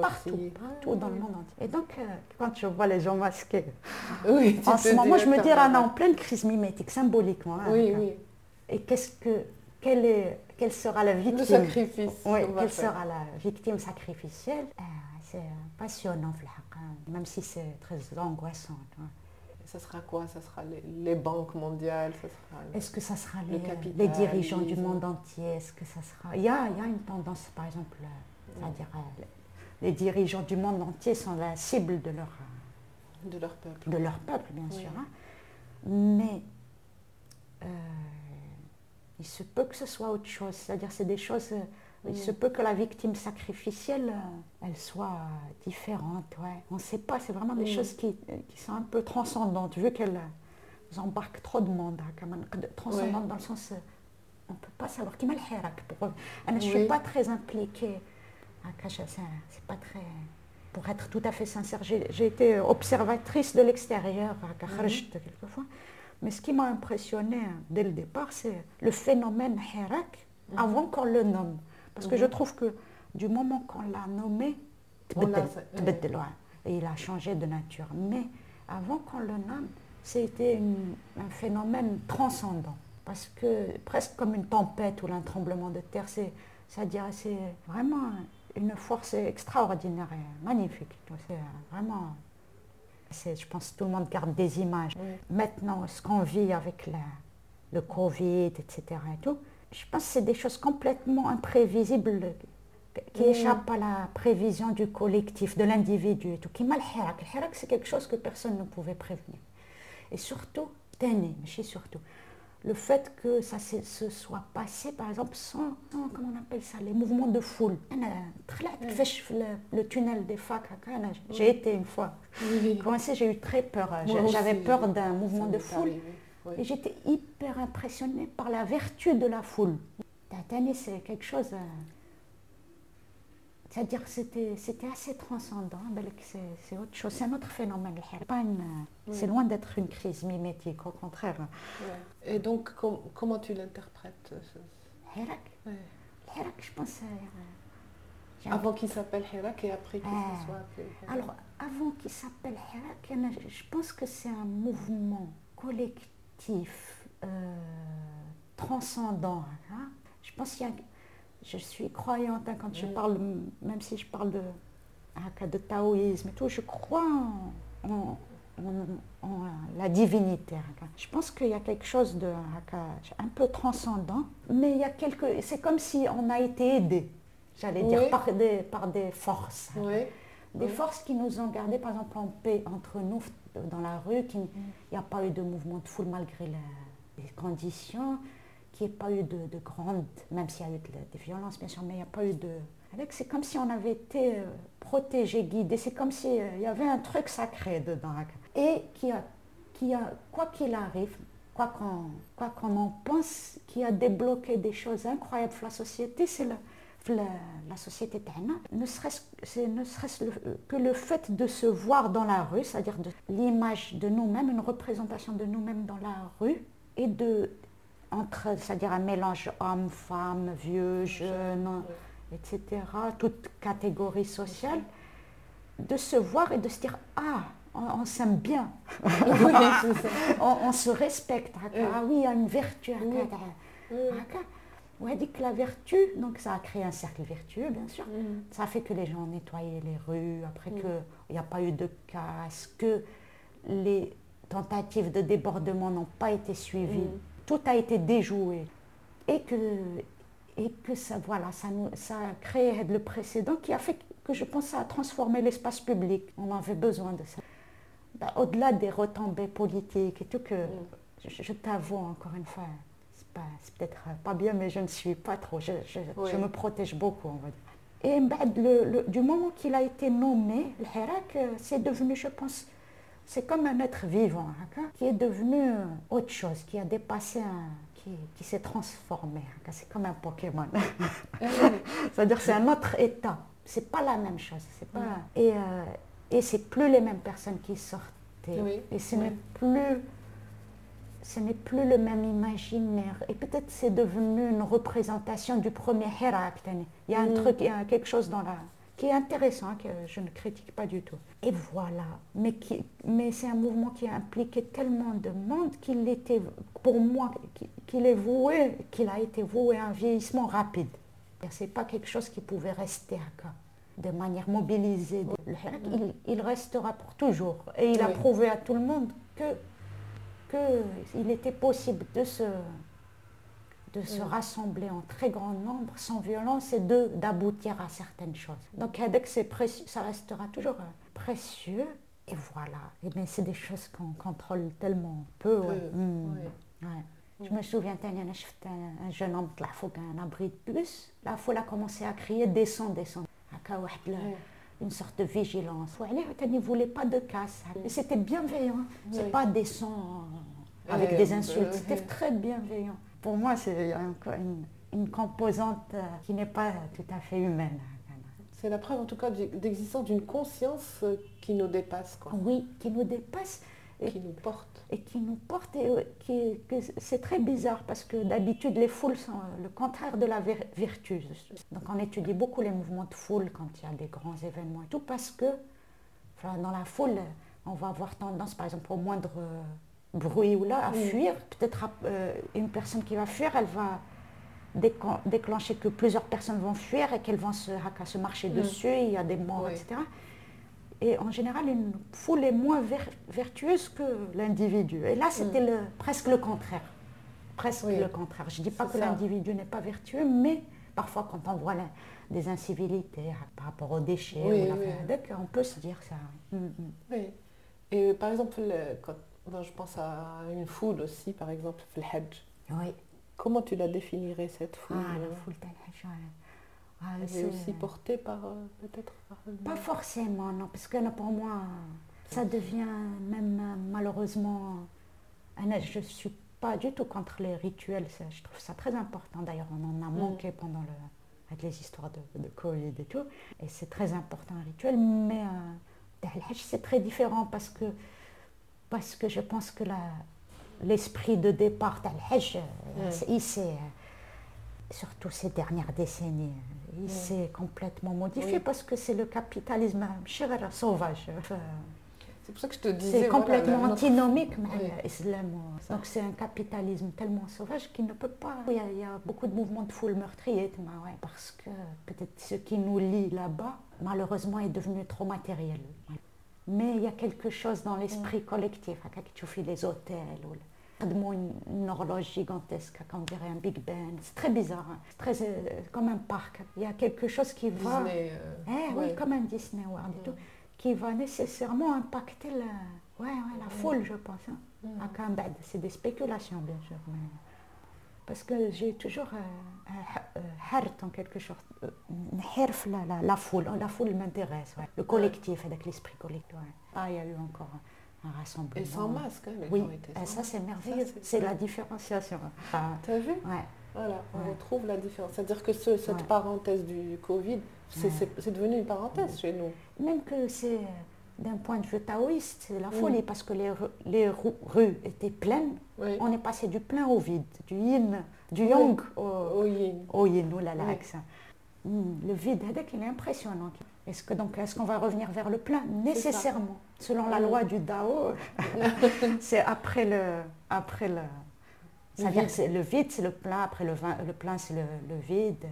Partout, partout dans le monde entier. Et donc, euh, quand je vois les gens masqués, [LAUGHS] en ce moment, je me dis, ah non, en pleine crise mimétique, symboliquement. Hein, oui, oui. Et qu'est-ce que, quelle, est, quelle sera la victime Le sacrifice. Oui, quelle sera la victime sacrificielle? Euh, C'est passionnant, hein, même si c'est très angoissant. Ça sera quoi? Ça sera les, banques mondiales Est-ce que ça sera les, dirigeants du monde entier? Est-ce que ça sera il y, a, il y, a, une tendance, par exemple, euh, c'est-à-dire euh, les dirigeants du monde entier sont la cible de leur, de leur peuple. De leur peuple, bien sûr. Hein. Mais il se peut que ce soit autre chose. C'est-à-dire, c'est des choses. Euh, il se peut que la victime sacrificielle, euh, elle soit différente. Ouais. On ne sait pas. C'est vraiment des choses qui, qui, sont un peu transcendantes, vu qu'elles embarquent trop de monde. Hein, transcendantes dans le sens. Euh, on ne peut pas savoir qui m'a le Je ne suis pas très impliquée. C'est pas très. Pour être tout à fait sincère, j'ai été observatrice de l'extérieur à quelquefois. Mais ce qui m'a impressionné hein, dès le départ, c'est le phénomène Hirak mhm. avant qu'on le nomme. Parce que je trouve que du moment qu'on l'a nommé, et il a changé de nature. Mais avant qu'on le nomme, c'était un phénomène transcendant. Parce que presque comme une tempête ou un tremblement de terre, c'est-à-dire c'est vraiment une force extraordinaire et magnifique. C'est vraiment je pense que tout le monde garde des images. Maintenant, ce qu'on vit avec le Covid, etc. Et tout, je pense que c'est des choses complètement imprévisibles qui échappent à la prévision du collectif, de l'individu et tout. Qui mal Le c'est quelque chose que personne ne pouvait prévenir. Et surtout, mais surtout le fait que ça se soit passé, par exemple, sans, comment on appelle ça, les mouvements de foule. Le, tunnel des facs, j'ai été une fois. j'ai eu très peur. J'avais peur d'un mouvement de foule. Et j'étais hyper impressionnée par la vertu de la foule. c'est quelque chose euh, c'est-à-dire que c'était assez transcendant, c'est autre chose, c'est un autre phénomène. C'est loin d'être une crise mimétique, au contraire. Et donc, comment tu l'interprètes Hirak Hirak, je pense... Euh, avant qu'il s'appelle Hirak et après qu'il euh, soit appelé Alors, avant qu'il s'appelle Hirak, je pense que c'est un mouvement collectif, euh, transcendant. Hein. Je pense qu'il y a je suis croyante hein, quand je parle, même si je parle de, de taoïsme et tout, je crois en, la divinité. Je pense qu'il y a quelque chose de un peu transcendant, mais il y a quelque, c'est comme si on a été aidé, j'allais dire, par des, par des forces. Des forces qui nous ont gardés, par exemple, en paix entre nous, dans la rue, qu'il n'y a pas eu de mouvement de foule malgré la- les conditions, qu'il n'y ait pas eu de, de grandes, même s'il y a eu de des violences bien sûr, mais il n'y a pas eu de... C'est comme si on avait été euh, protégé, guidé, c'est comme s'il il y avait un truc sacré dedans. Et qui a, qui a quoi qu'il arrive, quoi qu'on quoi qu'on en pense, qui a débloqué des choses incroyables. Pour la société, c'est la, la, la société تاعنا. ne serait-ce c'est ne serait-ce le- que le fait de se voir dans la rue, c'est-à-dire de l'image de nous-mêmes, une représentation de nous-mêmes dans la rue, et de entre, c'est-à-dire un mélange homme, femme, vieux, jeune, etc., toute catégorie sociale, de se voir et de se dire ah on, on s'aime bien, [LAUGHS] [LAUGHS] on, on se respecte, ah oui il y a une vertu, Ouais, dit que la vertu, donc ça a créé un cercle vertueux, bien sûr. Mm. Ça a fait que les gens ont nettoyé les rues, après mm. qu'il n'y a pas eu de casse, que les tentatives de débordement n'ont pas été suivies. Mm. Tout a été déjoué. Et que, et que ça, voilà, ça, nous, ça a créé le précédent qui a fait que je pense ça a transformé l'espace public. On avait besoin de ça. Bah, au-delà des retombées politiques et tout, que je t'avoue encore une fois, c'est peut-être euh, pas bien, mais je ne suis pas trop, je, je, me protège beaucoup, on va dire. Et ben, le, le, du moment qu'il a été nommé, le Hirak, euh, c'est devenu, je pense, c'est comme un être vivant qui est devenu euh, autre chose, qui a dépassé un, qui, s'est transformé. C'est comme un Pokémon. [LAUGHS] C'est-à-dire c'est un autre état. C'est pas la même chose. C'est pas... Et, euh, et c'est plus les mêmes personnes qui sortaient. Et ce n'est plus ce n'est plus le même imaginaire. Et peut-être c'est devenu une représentation du premier tani. Il y a un truc, il y a quelque chose dans la qui est intéressant, que je ne critique pas du tout. Et voilà. Mais, qui- mais c'est un mouvement qui a impliqué tellement de monde qu'il était, pour moi, qu'il- est voué, qu'il a été voué à un vieillissement rapide. Ce n'est pas quelque chose qui pouvait rester à cas, de manière mobilisée. Le Hirak, il, il restera pour toujours. Et il a prouvé à tout le monde que qu'il était possible de se, de se mm. rassembler en très grand nombre sans violence et d'aboutir à certaines choses. Donc précieux, ça restera toujours euh, précieux. Et voilà. Et bien c'est des choses qu'on contrôle tellement peu. Mm. Ouais. Je mm. me souviens, Tania, j'ai un jeune homme qui a un abri de bus. La fois, il a commencé à crier « descend, descend » une sorte de vigilance. Elle ne voulait pas de casse. Hein. C'était bienveillant. Hein. Ce n'est pas hein, des sons avec des insultes. C'était très bienveillant. Pour moi, c'est une, composante euh, qui n'est pas tout à fait humaine. C'est la preuve en tout cas d'existence d'une conscience euh, qui nous dépasse. Oui, qui nous dépasse. Et qui nous porte et qui nous porte. Et qui, que c'est très bizarre parce que d'habitude, les foules sont le contraire de la ver- vertu. Donc on étudie beaucoup les mouvements de foule quand il y a des grands événements et tout parce que enfin, dans la foule, on va avoir tendance, par exemple, au moindre euh, bruit ou là, à Oui. fuir. Peut-être euh, une personne qui va fuir, elle va déclen- déclencher que plusieurs personnes vont fuir et qu'elles vont se, marcher dessus, il y a des morts, Oui. etc. Et en général, une foule est moins ver- vertueuse que l'individu. Et là, c'était le, presque le contraire. Presque Oui. le contraire. Je ne dis pas que l'individu n'est pas vertueux, mais parfois, quand on voit la- des incivilités par rapport aux déchets, Oui, ou la oui. on peut se dire ça. Mm, mm. Oui. Et par exemple, le- quand, ben, je pense à une foule aussi, par exemple, le Hajj. Oui. Comment tu la définirais, cette foule? Ah, la euh, foule. Ah, Elle est c'est- aussi portée par, euh, peut-être, Pas forcément, non, parce que pour moi, ça devient même euh, malheureusement. Je ne suis pas du tout contre les rituels, ça, je trouve ça très important. D'ailleurs, on en a manqué pendant le, avec les histoires de, de Covid et tout, et c'est très important un rituel, mais euh, c'est très différent parce que, parce que je pense que l'esprit de départ d'Al Hajj, surtout ces dernières décennies. Il s'est complètement modifié parce que c'est le capitalisme hein, sauvage. C'est pour ça que je te disais. C'est complètement antinomique, oui. Hein. Donc c'est un capitalisme tellement sauvage qu'il ne peut pas. Il y, a, il y, a, beaucoup de mouvements de foule meurtriers, parce que peut-être ce qui nous lie là-bas, malheureusement, est devenu trop matériel. Mais il y a quelque chose dans l'esprit mm. collectif, à tu fais les hôtels une, une horloge gigantesque, comme on dirait un Big Ben. C'est très bizarre, hein. c'est très, euh, comme un parc. Il y a quelque chose qui va... Disney, euh, Eh ouais. oui, comme un Disney World et tout, qui va nécessairement impacter la, Ouais, ouais, la foule, je pense. hein. Mm. C'est des spéculations, bien sûr. mais- Parce que j'ai toujours euh, un hart en quelque sorte. euh, la, la, la foule. La foule m'intéresse. Le collectif, avec l'esprit collectif. Ah, il y a eu encore un. Et sans masque, hein, les oui. gens étaient ah, et ça c'est merveilleux, [LAUGHS] c'est la différenciation. T'as vu ouais. Voilà, on retrouve la différence. C'est-à-dire que ce, cette parenthèse du Covid, c'est devenu une parenthèse chez nous. Même que c'est d'un point de vue taoïste, c'est la folie mm. parce que les, les rues, étaient pleines. On est passé du plein au vide, du yin, du yang au, yin. Au yin, oh là là, mm, le vide, il est impressionnant. Est-ce que donc est-ce qu'on va revenir vers le plein Nécessairement. Selon la Mm. loi du Dao, [LAUGHS] c'est après le après le. C'est-à-dire c'est le vide, c'est le plein. Après le, vin- le plein, c'est le, le vide.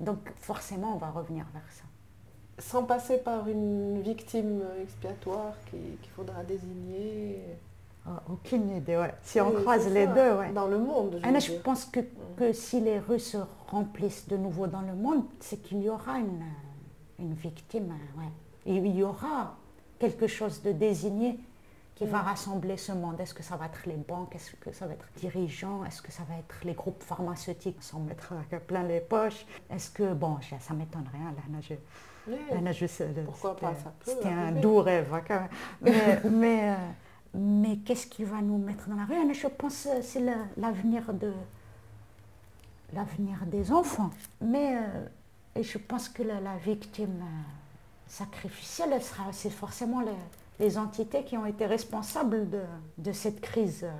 Donc forcément, on va revenir vers ça. Sans passer par une victime expiatoire qui- qu'il faudra désigner. Ah, aucune idée, ouais. Si on croise les ça. deux, ouais. Dans le monde, je Ah, je pense que, que si les rues se remplissent de nouveau dans le monde, c'est qu'il y aura une, une victime. hein, ouais. Il y aura quelque chose de désigné qui va Mm. rassembler ce monde. Est-ce que ça va être les banques? Est-ce que ça va être les dirigeants? Est-ce que ça va être les groupes pharmaceutiques? Sans mettre euh, plein les poches Est-ce que, bon, ça m'étonnerait, hein, là, je, Oui. là, je Pourquoi pas, ça C'était un arriver. doux rêve, hein, quand même. Mais, [LAUGHS] mais, euh, mais qu'est-ce qui va nous mettre dans la rue? Je pense que c'est la- l'avenir de l'avenir des enfants. Mais euh, et je pense que la, la victime euh, sacrificielle, elle sera, c'est forcément les, les entités qui ont été responsables de, de cette crise euh,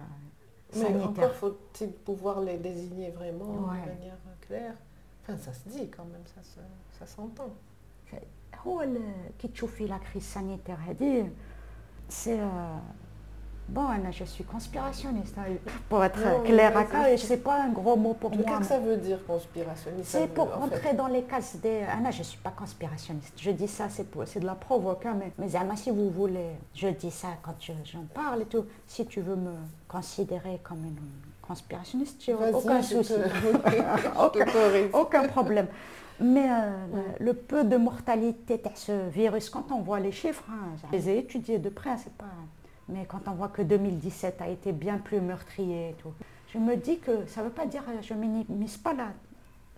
Mais sanitaire. encore faut-il pouvoir les désigner vraiment Ouais. de manière claire. Enfin, ça se dit quand même, ça se- ça s'entend. هو ال- كي تشوفي لا كريز سانيتير هذه سي Bon, Anna, je suis conspirationniste, hein, pour être Non, clair mais à cas, et c'est pas un gros mot pour Mais moi. Qu'est-ce que mais ça veut dire conspirationniste C'est pour en rentrer fait, dans les cases des... Anna, je ne suis pas conspirationniste. Je dis ça, c'est de la provoque. hein, mais, mais si vous voulez, je dis ça quand je- j'en parle et tout. Si tu veux me considérer comme une conspirationniste, j'ai Vas-y, aucun te- souci. [LAUGHS] [LAUGHS] aucun, aucun problème. Mais euh, le peu de mortalité de ce virus, quand on voit les chiffres, hein, je les ai étudiés de près, c'est pas. Mais quand on voit que 2017 a été bien plus meurtrier et tout, je me dis que ça ne veut pas dire, euh, je minimise pas la,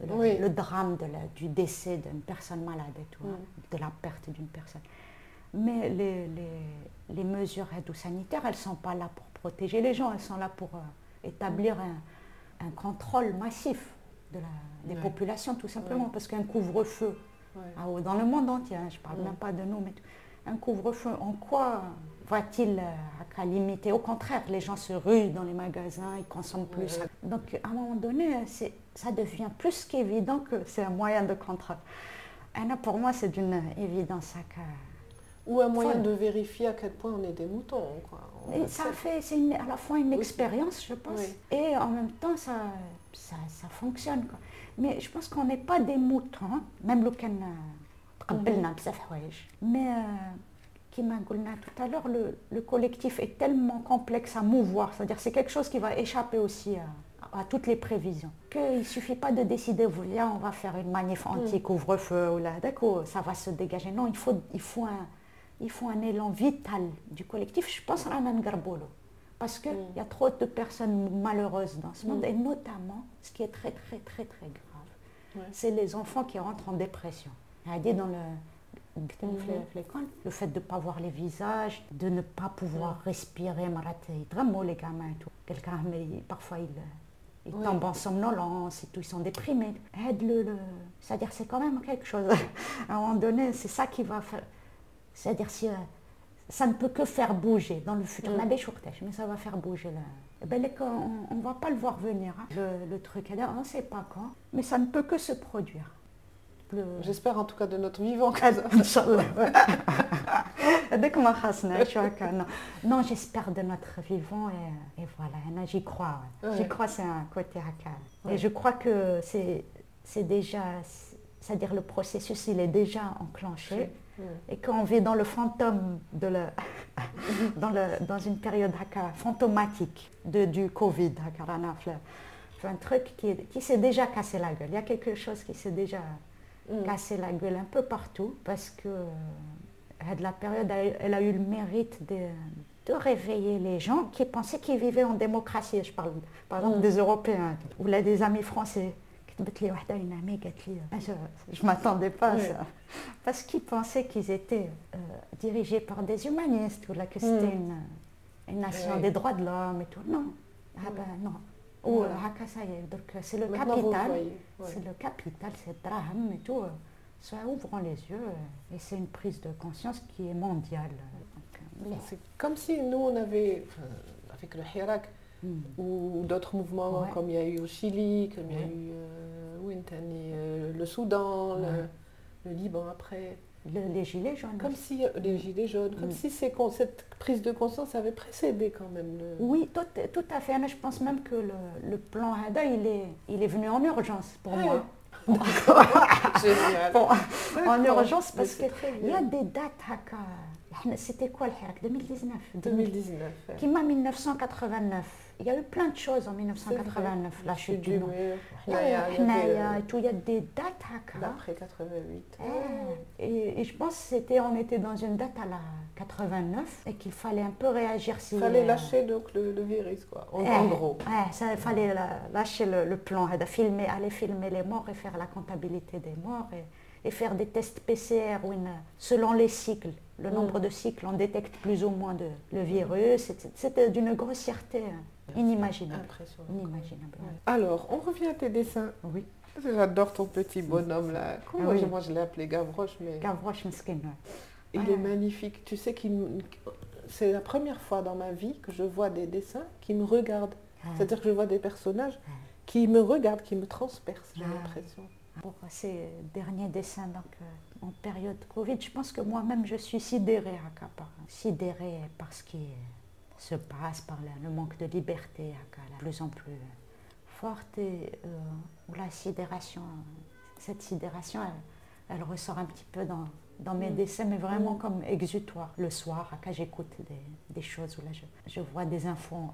le, Oui. le drame de la- du décès d'une personne malade et tout, hein, de la perte d'une personne. Mais les, les, les mesures sanitaires, elles ne sont pas là pour protéger les gens, elles sont là pour euh, établir un, un contrôle massif de la, des populations, tout simplement, parce qu'un couvre-feu, oh, dans le monde entier, hein, je ne parle même pas de nous, mais tout, un couvre-feu, en quoi va-t-il euh, à limiter? Au contraire, les gens se ruent dans les magasins, ils consomment plus. Donc à un moment donné, euh, ça devient plus qu'évident que c'est un moyen de contrôle. Et là, pour moi, c'est d'une évidence. Que... Ou un moyen de vérifier à quel point on est des moutons. Quoi. Et ça fait, c'est à la fois une expérience, je pense, et en même temps, ça, ça, ça fonctionne. Quoi. Mais je pense qu'on n'est pas des moutons, hein. même le can... Euh, mm-hmm. Mais qui m'a tout à l'heure, le, collectif est tellement complexe à mouvoir, c'est-à-dire c'est quelque chose qui va échapper aussi à, toutes les prévisions. Qu'il ne suffit pas de décider, on va faire une manif mm. anti-couvre-feu, ou là d'accord, ça va se dégager. Non, il faut, il faut, un, il faut un élan vital du collectif. Je pense à Anan Garbolo, parce qu'il mm. y a trop de personnes malheureuses dans ce monde, mm. et notamment ce qui est très très très très grave, c'est les enfants qui rentrent en dépression. Elle dit dans le le fait de ne pas voir les visages, de ne pas pouvoir respirer, marat, ils drament, les gamins et tout. Quelqu'un, mais parfois, ils, ils Oui. tombent en somnolence et tout, ils sont déprimés. Aide-le, le- c'est-à-dire c'est quand même quelque chose. [LAUGHS] à un moment donné, c'est ça qui va faire. C'est-à-dire si euh, ça ne peut que faire bouger dans le futur. Mm. On a des shortages, mais ça va faire bouger là. Eh ben, on ne va pas le voir venir, hein, le, le truc. Là, On ne sait pas quand, mais ça ne peut que se produire. J'espère en tout cas de notre vivant [LAUGHS] ah, Inch'Allah. Non, Non, j'espère de notre vivant et, et voilà, j'y crois. J'y crois, c'est un côté haka. Ouais. Et je crois que c'est déjà, c'est-à-dire le processus, il est déjà enclenché et qu'on vit dans le fantôme de le, [LAUGHS] dans, le, dans une période haka, fantomatique de, du Covid, un truc qui, qui s'est déjà cassé la gueule. Il y a quelque chose qui s'est déjà Mm. casser la gueule un peu partout parce que euh, la période, elle a eu le mérite de, de réveiller les gens qui pensaient qu'ils vivaient en démocratie. Je parle par exemple mm. des Européens ou là des amis français. Je ne m'attendais pas à ça. Parce qu'ils pensaient qu'ils étaient euh, dirigés par des humanistes ou là que mm. c'était une, nation des droits de l'homme et tout. Non, ah ben, non euh, c'est le capital ouais. c'est le capital c'est draham et tout ça ouvrant les yeux euh, et c'est une prise de conscience qui est mondiale euh, C'est comme si nous, on avait, avec le Hirak, Mm. ou d'autres mouvements, Ouais. comme il y a eu au Chili, comme il y a eu euh, euh, le Soudan, le, Liban après. Le- les gilets jaunes Comme si, euh, les gilets jaunes, comme Mm. si ces cette prise de conscience avait précédé quand même le... Oui, tout, tout à fait. Je pense même que le, le plan HADA, il est, il est venu en urgence pour Ah moi. [LAUGHS] Génial. Bon, en urgence, parce c'est que très il y a des dates haka. C'était quoi le Hirak? 2019 2019. ouais. Qui m'a 1989. Il y a eu plein de choses en 1989. La chute du mur. euh, et tout. Il y a des dates haka. L'après 88. Eh, Et, et je pense que c'était, on était dans une date à la 89 et qu'il fallait un peu réagir si. Il fallait euh, lâcher donc le, le virus, quoi. En, Eh, gros. ouais, ça, il fallait la- lâcher le, le plan, filmer, aller filmer les morts et faire la comptabilité des morts et, et faire des tests PCR une- selon les cycles, le Mm. nombre de cycles, on détecte plus ou moins de, le virus. C'était- d'une grossièreté euh, inimaginable. Alors, on revient à tes dessins. Oui, J'adore ton petit bonhomme là. Comment Ah oui. moi je l'ai appelé Gavroche, mais Gavroche Meskin, il Ah. est magnifique. Tu sais qu'il c'est la première fois dans ma vie que je vois des dessins qui me regardent. Ah. C'est-à-dire que je vois des personnages qui me regardent, qui me transpercent, j'ai Ah. l'impression. Pour ces derniers dessins donc, euh, en période Covid, je pense que moi-même je suis sidérée, Haka, par, sidérée par ce qui se passe, par le manque de liberté, Haka, de plus en plus forte, et euh, la sidération, cette sidération, elle, elle ressort un petit peu dans, dans mes Mm. dessins, mais vraiment Mm. comme exutoire. Le soir, Haka, j'écoute des, des choses où là je, je vois des infos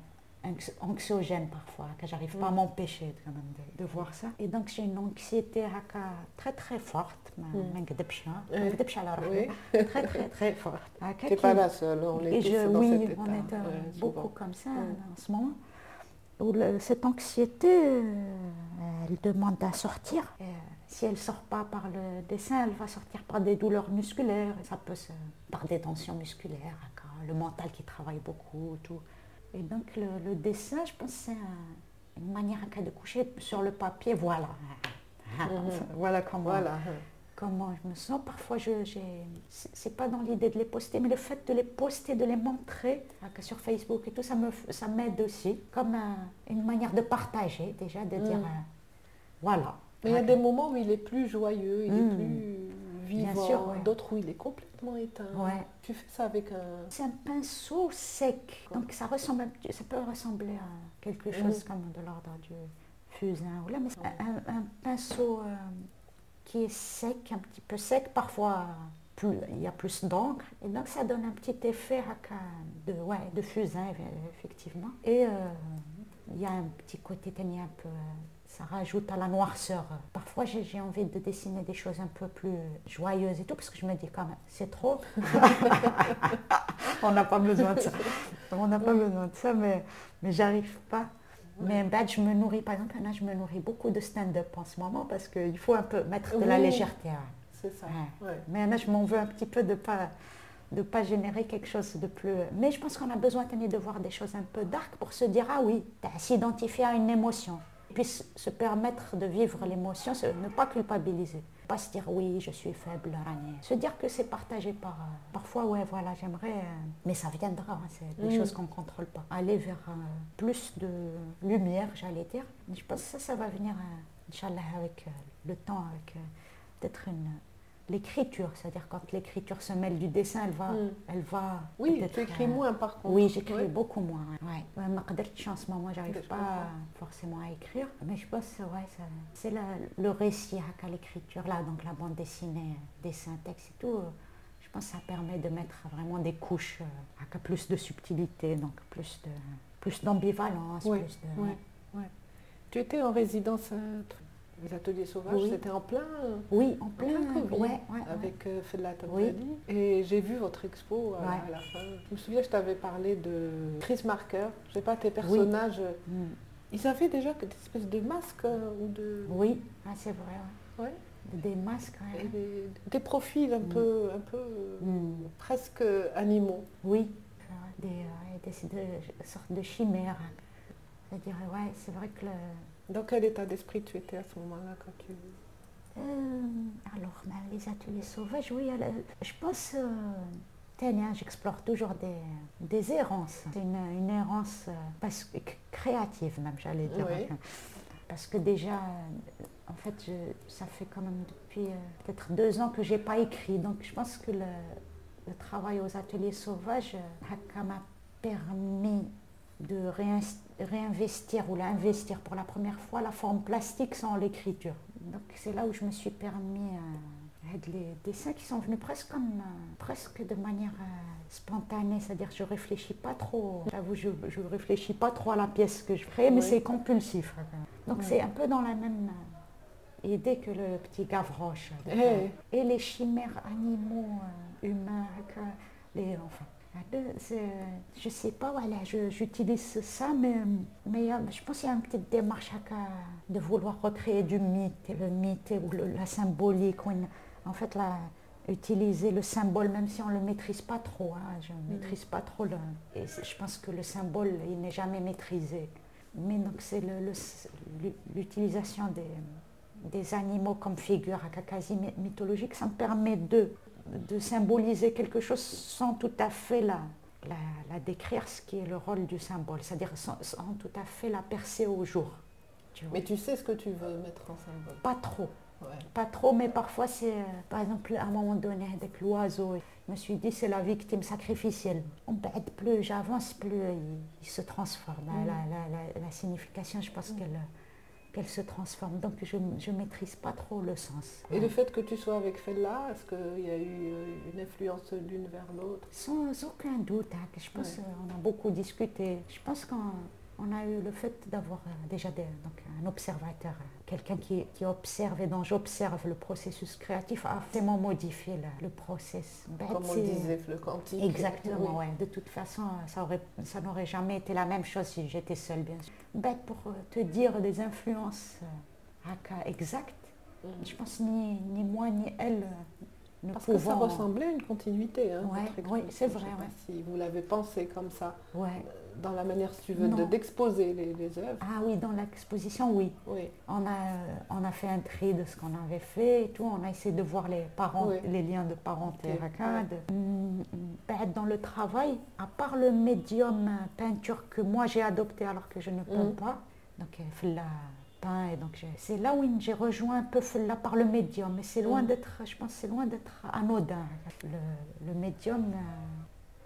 anxiogène parfois, que j'arrive pas à mm. m'empêcher de, voir ça. Et donc j'ai une anxiété très très forte, mm. oui. très très très forte. [LAUGHS] Tu n'es pas la seule, on est je, oui, on est euh, beaucoup comme ça en ce moment. Où cette anxiété, euh, elle demande à sortir. Euh, si elle ne sort pas par le dessin, elle va sortir par des douleurs musculaires. Ça peut se, par des tensions musculaires, le mental qui travaille beaucoup, tout. Et donc le, le dessin, je pense, c'est un- une manière de coucher sur le papier. Voilà. Mhm. Voilà comment Voilà. comment je me sens. Parfois, je, c'est pas dans l'idée de les poster, mais le fait de les poster, de les montrer ah, sur Facebook et tout, ça, me, f- ça m'aide aussi, comme un- une manière de partager déjà, de dire Mm. euh, voilà. Mais il y a Ah, des moments où il est plus joyeux, il Mm. est plus vivant, ouais. d'autres où il est complètement éteint. Ouais. Tu fais ça avec un... C'est un pinceau sec, donc ça ressemble, ça peut ressembler à quelque chose Mm. comme de l'ordre du fusain ou là, mais un, pinceau euh, qui est sec, un petit peu sec, parfois plus, il y a plus d'encre, et donc ça donne un petit effet haka, de, ouais, de fusain eff- effectivement. Et euh, il y a un petit côté tenu un peu, euh, ça rajoute à la noirceur. Parfois j'ai envie de dessiner des choses un peu plus joyeuses et tout, parce que je me dis quand même, c'est trop. [LAUGHS] On n'a pas besoin de ça. On n'a pas besoin de ça, mais, mais j'arrive pas. Mais bah, je me nourris, par exemple, là, je me nourris beaucoup de stand-up en ce moment parce qu'il faut un peu mettre de la légèreté. C'est ça. Ouais. ouais. Mais là, je m'en veux un petit peu de pas de pas générer quelque chose de plus. Mais je pense qu'on a besoin de voir des choses un peu dark pour se dire ah oui, à s'identifier à une émotion, puis se permettre de vivre l'émotion, ne pas culpabiliser, pas se dire oui, je suis faible, Rani. se dire que c'est partagé par. euh, parfois ouais, voilà, j'aimerais, euh, mais ça viendra, hein, c'est des Mm. choses qu'on ne contrôle pas. Aller vers euh, plus de lumière, j'allais dire. Je pense que ça, ça va venir, Inch'Allah, avec le temps, avec peut-être une l'écriture, c'est-à-dire quand l'écriture se mêle du dessin, elle va, hmm. elle va. Oui, tu écris euh, moins par contre. Oui, j'écris beaucoup moins. Ouais. Ouais, je en ce moment, j'arrive pas forcément à écrire, mais je pense que ouais, c'est le récit hein, à l'écriture là, donc la bande dessinée, dessin, texte et tout. Euh, je pense que ça permet de mettre vraiment des couches euh, avec plus de subtilité, donc plus de plus d'ambivalence, plus de. Tu étais en résidence les ateliers sauvages, Oui. c'était en plein, Oui, en plein, plein Covid, ouais, ouais, ouais. avec euh, Fela Oui. Et j'ai vu votre expo à, Ouais. à la fin. Je me souviens, je t'avais parlé de Chris Marker. Je sais pas, tes personnages, euh, Mm. ils avaient déjà des espèces de masques euh, ou de... Oui, ah, c'est vrai. Des masques. Et des, des profils un Mm. peu, un peu euh, Mm. presque animaux. Oui, des, des, de- sortes de chimères. C'est-à-dire, ouais, c'est vrai que le, Dans quel état d'esprit tu étais à ce moment-là quand tu... Euh, alors, ben, les ateliers sauvages, oui, elle- je pense, euh, j'explore toujours des, des errances. C'est une, une errance euh, parce que- créative même, j'allais dire. Oui. Parce que déjà, euh, en fait, je- ça fait quand même depuis euh, peut-être deux ans que je n'ai pas écrit. Donc, je pense que le, le travail aux ateliers sauvages, euh, ça m'a permis de réinvestir ou l'investir pour la première fois la forme plastique sans l'écriture. Donc c'est là où je me suis permis euh, les dessins qui sont venus presque comme euh, presque de manière euh, spontanée, c'est-à-dire je réfléchis pas trop. J'avoue, je, je réfléchis pas trop à la pièce que je crée, mais Oui. c'est compulsif. Donc Oui. c'est un peu dans la même euh, idée que le petit Gavroche. Eh. Et les chimères animaux, humains, que les, enfin, de- c'est- je sais pas, voilà, je- j'utilise ça, mais, mais il y a- je pense qu'il y a une petite démarche à- de vouloir recréer du mythe, et le mythe ou le- la symbolique. ou une- en fait, là, utiliser le symbole, même si on ne le maîtrise pas trop. hein, je ne maîtrise pas trop le. Et je pense que le symbole, il n'est jamais maîtrisé. Mais donc, c'est le- le- l'utilisation des, des animaux comme figure à quasi my- mythologique, ça me permet de, de symboliser quelque chose sans tout à fait la, la, la décrire, ce qui est le rôle du symbole, c'est-à-dire sans, sans tout à fait la percer au jour. tu. Mais tu sais ce que tu veux mettre en symbole. Pas trop, Ouais. pas trop, mais parfois c'est, euh, par exemple, à un moment donné, avec l'oiseau, je me suis dit c'est la victime sacrificielle. On pète plus j'avance, plus il, il se transforme. Mm. La, la- la- la signification, je pense qu'elle qu'elle se transforme. Donc je ne maîtrise pas trop le sens. Et le fait que tu sois avec Fella, est-ce qu'il y a eu euh, une influence l'une vers l'autre? Sans aucun doute, hein, que je pense Ouais. qu'on a beaucoup discuté. Je pense qu'on on a eu le fait d'avoir euh, déjà des- donc un observateur, euh, quelqu'un qui, qui observe et dont j'observe le processus créatif, a vraiment modifié le, le process. Comme on le disait, le quantique. Exactement, Oui. ouais. De toute façon, ça aurait, ça n'aurait jamais été la même chose si j'étais seule, bien sûr. Pour euh, te dire des influences à cas exactes, Mhm. je pense ni, ni moi ni elle ne Parce que ça ressemblait à une continuité. Hein, Ouais, oui, c'est Je vrai, pas. Si vous l'avez pensé comme ça, Ouais. Dans la manière, si tu veux, de- d'exposer les, les œuvres. Ah oui, dans l'exposition, oui. Oui. On a, on a fait un tri de ce qu'on avait fait et tout. On a essayé de voir les, parents, Oui. les liens de parenté. Ok, hein, de- Mm, ben, dans le travail, à part le médium peinture que moi j'ai adopté alors que je ne peins pas, donc euh, Fella peint, et donc c'est là où j'ai rejoint un peu Fella par le médium. Mais c'est loin d'être, je pense, c'est loin d'être anodin. Le, le médium. euh,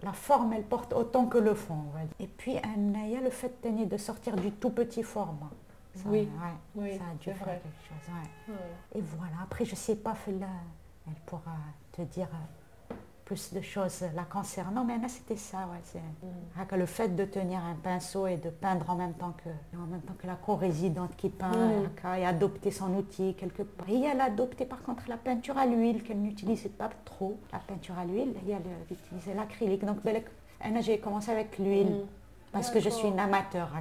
la forme, elle porte autant que le fond. on va dire. Et puis, il y a le fait de sortir du tout petit format. Ça, Oui, ouais, oui, ça a dû faire vrai. quelque chose. ouais. Ouais. Et voilà, après, je sais pas, Fela, elle pourra te dire euh, plus de choses la concernant, mais là, c'était ça. Ouais, Mhm. Ah, le fait de tenir un pinceau et de peindre en même temps que, en même temps que la co-résidente qui peint, ah, et adopter son outil quelque part. Et elle a adopté par contre la peinture à l'huile qu'elle n'utilisait pas trop. La peinture à l'huile, et elle euh, utilisait l'acrylique. Donc, j'ai commencé avec l'huile. Mhm. Parce que je suis une amateur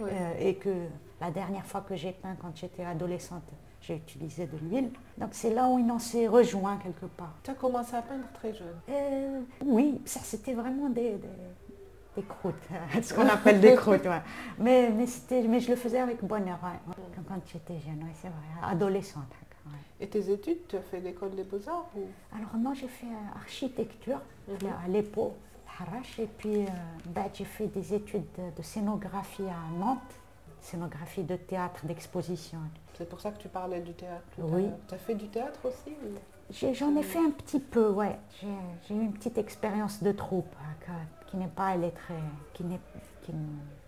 Ouais. euh, et que la dernière fois que j'ai peint quand j'étais adolescente, j'ai utilisé de l'huile. Donc c'est là où il en s'est rejoint quelque part. Tu as commencé à peindre très jeune. Euh, oui, ça c'était vraiment des, des, des croûtes, [LAUGHS] ce qu'on appelle des croûtes. ouais. Mais, mais, je le faisais avec bonheur ouais, ouais, quand, quand j'étais jeune, ouais, c'est vrai, adolescente. Et tes études, tu as fait l'école des beaux-arts ou... Alors moi j'ai fait euh, architecture Mhm. à l'EPO, et puis euh, bah, j'ai fait des études de, de scénographie à Nantes, scénographie de théâtre, d'exposition. C'est pour ça que tu parlais du théâtre. tout Oui. Tu as fait du théâtre aussi ou- J'en ai fait un petit peu, ouais. J'ai eu une petite expérience de troupe hein, qui n'est pas très, qui n'est, qui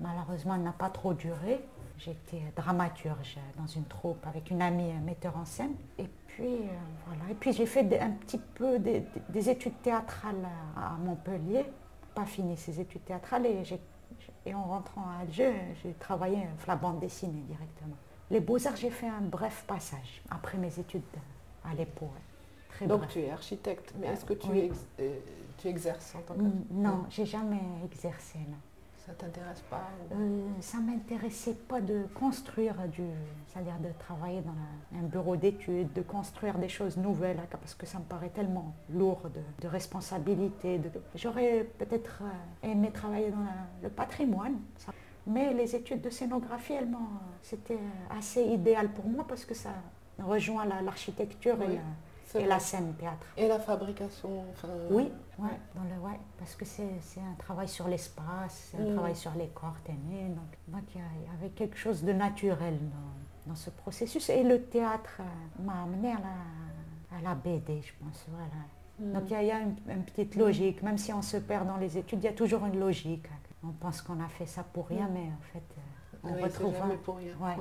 malheureusement n'a pas trop duré. J'étais dramaturge dans une troupe avec une amie metteur en scène. Et puis euh, voilà. Et puis j'ai fait des- un petit peu des, des- des études théâtrales à, à Montpellier. Pas fini ces études théâtrales et, j'ai- et en rentrant à Alger, j'ai travaillé la bande dessinée directement. Les beaux-arts, j'ai fait un bref passage après mes études à l'EPO. Très Donc bref. tu es architecte, mais est-ce que tu, Oui. ex- euh, tu exerces en tant que... Non, j'ai jamais exercé. Non. Ça t'intéresse pas ou- Euh, ça m'intéressait pas de construire du, c'est-à-dire de travailler dans un bureau d'études, de construire des choses nouvelles, hein, parce que ça me paraît tellement lourd de, de responsabilité. de- J'aurais peut-être euh, aimé travailler dans le patrimoine, ça. mais les études de scénographie, elles c'était assez idéal pour moi parce que ça rejoint la- l'architecture Oui, et, la, et vrai. la scène théâtre. Et la fabrication enfin, Oui, ouais, ouais. dans le, ouais, parce que c'est un travail sur l'espace, c'est un Mm. travail sur les corps ténés. Donc donc il y, avait quelque chose de naturel dans, dans ce processus. Et le théâtre euh, m'a amené à la, à la BD, je pense. Voilà. Mm. Donc il y a, il y a une, une petite logique, même si on se perd dans les études, il y a toujours une logique. On pense qu'on a fait ça pour rien, Mm. mais en fait, euh, on Oui, retrouve. jamais un- pour rien. Ouais.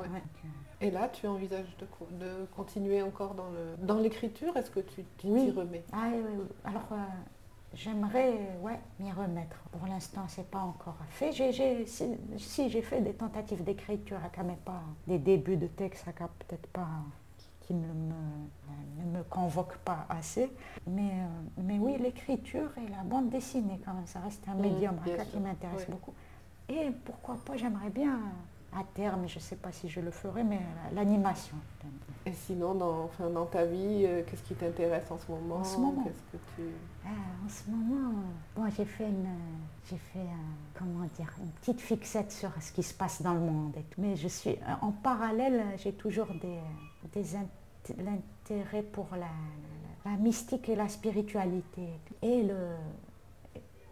Et là, tu envisages de, co- de continuer encore dans le dans l'écriture? Est-ce que tu t'y Oui. remets? Ah, oui, oui. Alors, euh, j'aimerais ouais, m'y remettre. Pour l'instant, c'est pas encore fait. J'ai, j'ai- si, si, j'ai fait des tentatives d'écriture, à pas des débuts de texte, à peut-être pas qui ne me, ne me convoquent pas assez. Mais, euh, mais oui, l'écriture et la bande dessinée, quand même, ça reste un Mhm, médium qui m'intéresse oui. beaucoup. Et pourquoi pas, j'aimerais bien, à terme, je ne sais pas si je le ferai, mais l'animation. Et sinon, dans, enfin, dans ta vie, euh, qu'est-ce qui t'intéresse en ce moment? En ce moment Qu'est-ce que tu... Ah, en ce moment, bon, j'ai fait une, j'ai fait un- comment dire, une petite fixette sur ce qui se passe dans le monde. et tout. Mais je suis, en parallèle, j'ai toujours des, des int- l'intérêt pour la, la- la mystique et la spiritualité. Et, le,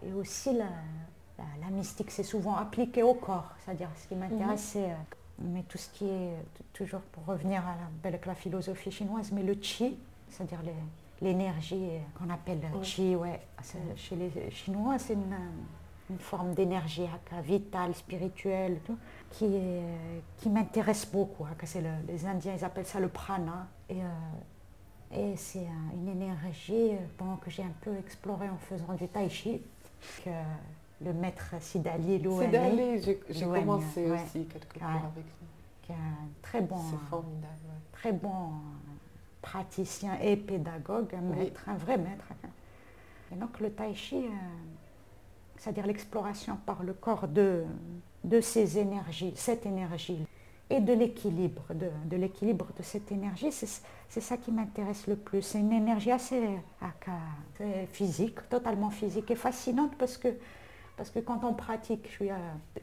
et aussi la, la, la mystique, c'est souvent appliqué au corps. C'est-à-dire, ce qui m'intéresse, c'est euh, mais tout ce qui est, t- toujours pour revenir à la, philosophie chinoise, mais le qi, c'est-à-dire l'énergie euh, qu'on appelle Oui. qi, ouais. Chez les Chinois, c'est une, euh, une forme d'énergie vitale, spirituelle, tout, qui, est- qui m'intéresse beaucoup. haka. C'est le- les Indiens, ils appellent ça le prana. Et, euh, et c'est un- une énergie euh, bon, que j'ai un peu explorée en faisant du tai chi, que le maître Sidali Louani, d'aller, j'ai commencé ouais. aussi quelque part Ouais. avec lui. qui est un très bon, C'est formidable. ouais. très bon euh, praticien et pédagogue, un Oui. maître, un vrai maître. Et donc le tai chi, euh, c'est-à-dire l'exploration par le corps de, de ces énergies, cette énergie, et de l'équilibre, de, de l'équilibre de cette énergie, c'est, ça qui m'intéresse le plus. C'est une énergie assez aka, c'est physique, totalement physique et fascinante parce que parce que quand on pratique,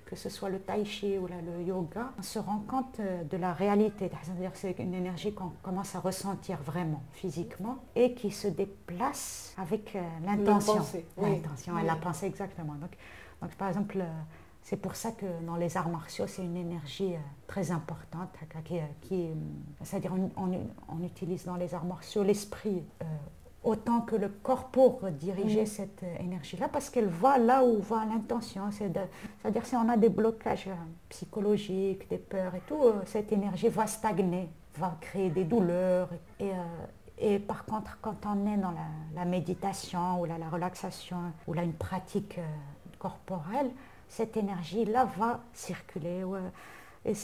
que ce soit le tai chi ou le yoga, on se rend compte euh, de la réalité. C'est-à-dire que c'est une énergie qu'on commence à ressentir vraiment physiquement et qui se déplace avec euh, l'intention. oui. L'intention, et Oui. la pensée exactement. Donc, donc par exemple, euh, c'est pour ça que dans les arts martiaux, c'est une énergie très importante. qui, qui, C'est-à-dire on, on- on utilise dans les arts martiaux l'esprit euh, autant que le corps pour diriger Mhm. cette euh, énergie-là, parce qu'elle va là où va l'intention. C'est-à-dire si on a des blocages euh, psychologiques, des peurs et tout, euh, cette énergie va stagner, va créer des douleurs. Et, euh, et par contre, quand on est dans la, la méditation ou la, la relaxation ou là une pratique euh, corporelle, cette énergie-là va circuler. ouais. Et,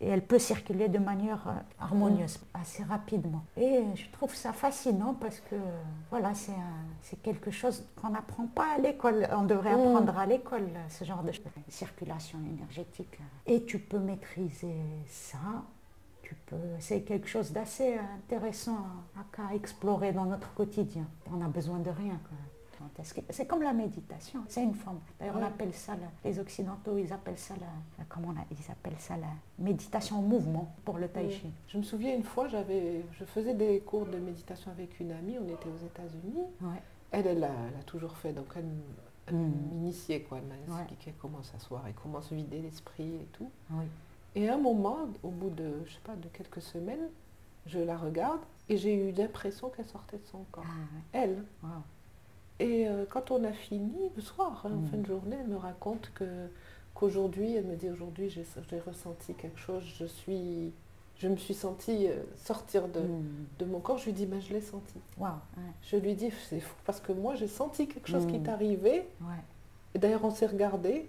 elle peut circuler de manière euh, harmonieuse, assez rapidement. Et je trouve ça fascinant parce que euh, voilà, c'est quelque chose qu'on n'apprend pas à l'école. On devrait Mm. apprendre à l'école, euh, ce genre de circulation énergétique. Et tu peux maîtriser ça. Tu peux, c'est quelque chose d'assez intéressant à, à explorer dans notre quotidien. On n'a besoin de rien. quoi. C'est comme la méditation, c'est une forme. D'ailleurs, on appelle ça, la- les Occidentaux, ils appellent ça la, comment on a- ils appellent ça la méditation en mouvement pour le tai Oui. chi. Je me souviens une fois, j'avais, je faisais des cours de méditation avec une amie, on était aux États-Unis. Ouais. Elle, elle a, elle a toujours fait, donc elle, m- elle Mm. m'initiait, quoi. Elle m'a Ouais. expliqué comment s'asseoir et comment se vider l'esprit et tout. Oui. Et à un moment, au bout de, je sais pas, de quelques semaines, je la regarde et j'ai eu l'impression qu'elle sortait de son corps. Ah, Elle. Wow. Et euh, quand on a fini, le soir, hein, en Mm. fin de journée, elle me raconte que qu'aujourd'hui, elle me dit aujourd'hui, j'ai ressenti quelque chose, je suis, je me suis sentie euh, sortir de, Mm. de mon corps. Je lui dis, ben, je l'ai senti. Wow. Ouais. Je lui dis, c'est fou parce que moi, j'ai senti quelque chose qui Mm. t'arrivait. Ouais. Et d'ailleurs, on s'est regardé.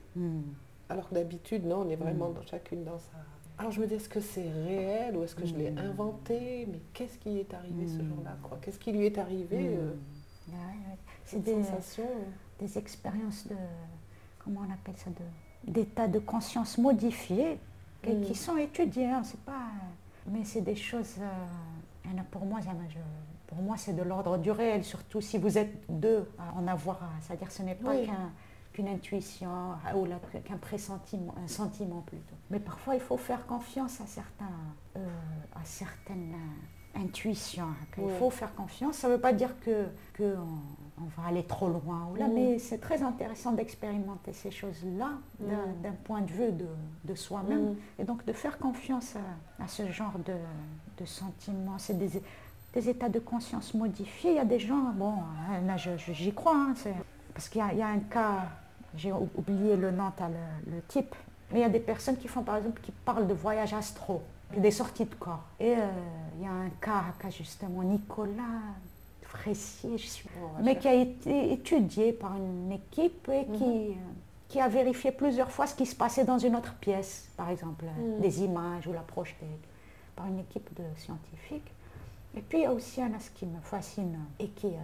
Alors que d'habitude, non, on est vraiment dans- chacune dans sa, Alors je me dis, est-ce que c'est réel ou est-ce que je l'ai inventé? Mais qu'est-ce qui est arrivé ce jour-là Qu'est-ce qui lui est arrivé euh, ouais. C'est des, sensation des expériences de, comment on appelle ça, de- d'état de conscience modifiés qui, Mm. qui sont étudiés. hein, c'est pas, mais c'est des choses, euh, pour moi, ça m'a- je- pour moi c'est de l'ordre du réel, surtout si vous êtes deux à en avoir, c'est-à-dire ce n'est pas Oui. qu'un- qu'une intuition ah, ou qu'un pressentiment, un sentiment plutôt. Mais parfois il faut faire confiance à, certains, euh, à certaines euh, intuitions. Il Oui. faut faire confiance. Ça ne veut pas dire que, que on, on va aller trop loin, ou là, mais c'est très intéressant d'expérimenter ces choses-là d'un d'un point de vue de, de soi-même. Et donc de faire confiance à, à ce genre de, de sentiments. C'est des, des états de conscience modifiés. Il y a des gens, bon, hein, là j'y crois, hein, parce qu'il y, a- il y a un cas, j'ai ou- oublié le nom, t'as le, le type, mais il y a des personnes qui font par exemple, qui parlent de voyage astro, des sorties de corps. Et euh, il y a un cas, justement, Nicolas Fressier, je suis mais qui a été étudié par une équipe et qui, Mhm. euh, qui a vérifié plusieurs fois ce qui se passait dans une autre pièce, par exemple, Mhm. des images ou la projeter, par une équipe de scientifiques. Et puis il y a aussi un ce qui me fascine et qui, euh,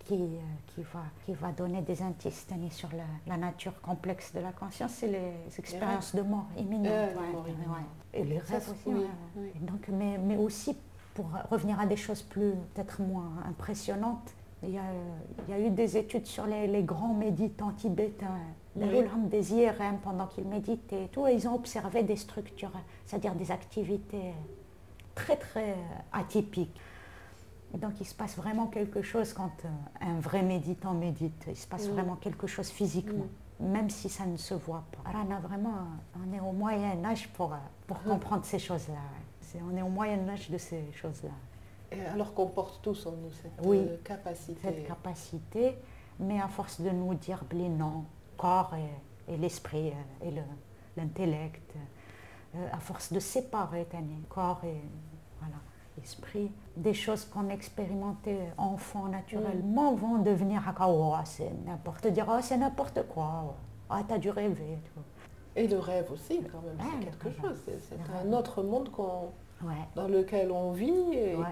qui, euh, qui, va, qui va donner des indices sur la, la nature complexe de la conscience, c'est les expériences de mort imminente. Euh, ouais, ouais, ouais. Et les rêves aussi. oui, ouais. oui. Et donc, mais, mais aussi, pour revenir à des choses plus, peut-être moins impressionnantes, il y a, il y a eu des études sur les, les grands méditants tibétains, les Oui. Des IRM pendant qu'ils méditaient et tout, et ils ont observé des structures, c'est-à-dire des activités très très atypiques. Et donc il se passe vraiment quelque chose quand euh, un vrai méditant médite, il se passe vraiment quelque chose physiquement, même si ça ne se voit pas. Alors on a vraiment, on est au Moyen Âge pour, euh, pour comprendre ces choses-là. On est au Moyen Âge de ces choses-là. Alors qu'on porte tous en nous cette Oui. euh, capacité. Cette capacité, mais à force de nous dire les noms, corps et, l'esprit euh, et le- l'intellect, euh, à force de séparer corps et voilà, esprit, des choses qu'on expérimentait enfant naturellement vont devenir ah, oh, c'est n'importe dire oh, c'est n'importe quoi, ah t'as dû rêver. Et le rêve aussi, quand même, c'est quelque chose. C'est un autre monde qu'on- Ouais, dans lequel on vit et ouais.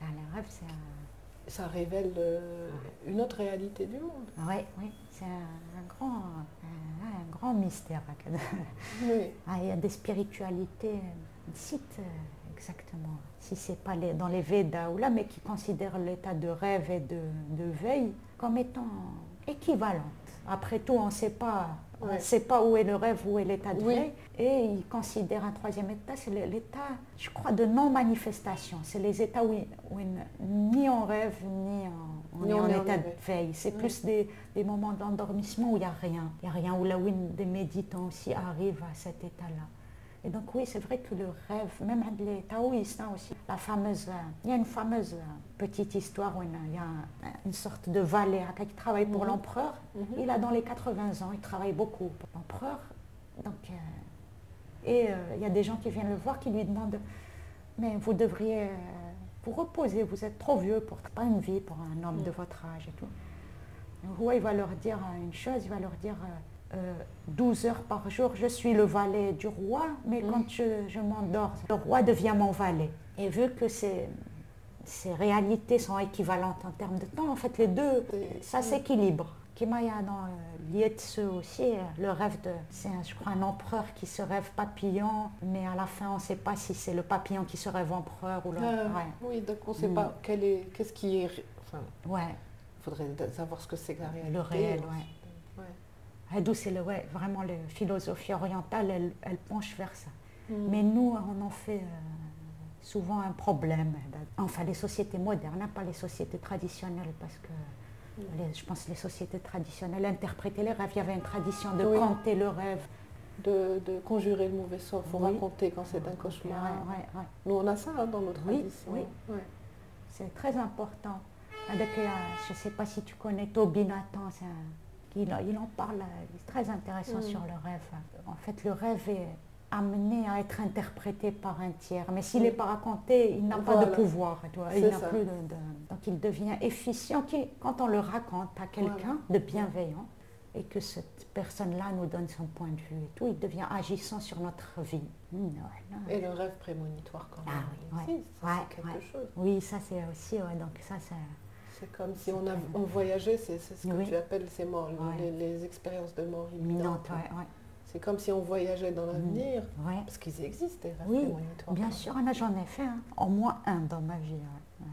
Dans le rêve, un- ça révèle euh, une autre réalité du monde. Oui, oui, c'est un, un grand, un, un grand mystère. Oui. [LAUGHS] Ah, il y a des spiritualités, cite exactement, si c'est pas les- dans les Védas ou là, mais qui considèrent l'état de rêve et de, de veille comme étant équivalentes. Après tout, on ne sait pas, on Ouais. sait pas où est le rêve, où est l'état de Oui. veille, et ils considèrent un troisième état, c'est l'état, je crois, de non-manifestation. C'est les états où, où ni on rêve, ni on, on Ni est en état de veille. C'est Oui. plus des, des moments d'endormissement où il n'y a rien. Il n'y a rien, où là où des méditants aussi arrivent à cet état-là. Et donc oui, c'est vrai que le rêve, même les taoïstes hein, aussi, la fameuse, il y a une fameuse petite histoire où il y a- une sorte de valet qui travaille pour Mhm. l'empereur. Mhm. Il a dans les 80 ans, il travaille beaucoup pour l'empereur. Donc, euh, et euh, il y a des gens qui viennent le voir qui lui demandent, mais vous devriez euh, vous reposer, vous êtes trop vieux pour pas une vie pour un homme Mhm. de votre âge et tout. Le roi, il va leur dire une chose, il va leur dire euh, euh, 12 heures par jour, je suis le valet du roi, mais quand je, je m'endors, le roi devient mon valet. Et vu que ces, ces réalités sont équivalentes en termes de temps, en fait, les deux, ça oui. s'équilibre. Kimaya dans euh, Lietze aussi, euh, le rêve de, c'est un- je crois un empereur qui se rêve papillon, mais à la fin on ne sait pas si c'est le papillon qui se rêve empereur ou le... Ah, ouais. Oui, donc on ne sait Mm. pas quel est, qu'est-ce qui est. Enfin, ouais. il faudrait savoir ce que c'est que la réalité. Le réel, ouais. Ouais. Ah, D'où c'est le, ouais, vraiment la philosophie orientale, elle, elle penche vers ça. Mm. Mais nous, on en fait euh, souvent un problème. Enfin, les sociétés modernes, hein, pas les sociétés traditionnelles, parce que les- je pense que les sociétés traditionnelles interprétaient les rêves. Il y avait une tradition de Oui. compter le rêve. de, de conjurer le mauvais sort, il faut Oui. raconter quand c'est un cauchemar. Ouais, ouais, ouais. Nous, on a ça hein, dans nos Oui, traditions. oui. C'est très important. Euh, je ne sais pas si tu connais Toby Nathan, un- il, il en parle, euh, il est très intéressant Mm. sur le rêve. En fait, le rêve est amené à être interprété par un tiers, mais s'il n'est pas raconté, il n'a pas de pouvoir. tu vois, Il C'est n'a ça. plus de, de- Donc il devient efficient quand on le raconte à quelqu'un de bienveillant. et que cette personne-là nous donne son point de vue et tout, il devient agissant sur notre vie. Mmh, ouais, non. Et le rêve prémonitoire quand même. Ah oui, ouais. Ouais, quelque chose. Oui, ça c'est aussi, donc ça c'est... C'est comme si on, a, on voyageait, c'est ce que Oui. tu appelles ces morts, les, les expériences de mort Imminente. C'est comme si on voyageait dans l'avenir, Ouais. parce qu'ils existent, les rêves Oui, prémonitoires. bien sûr, j'en ai fait hein. au moins un dans ma vie. Euh,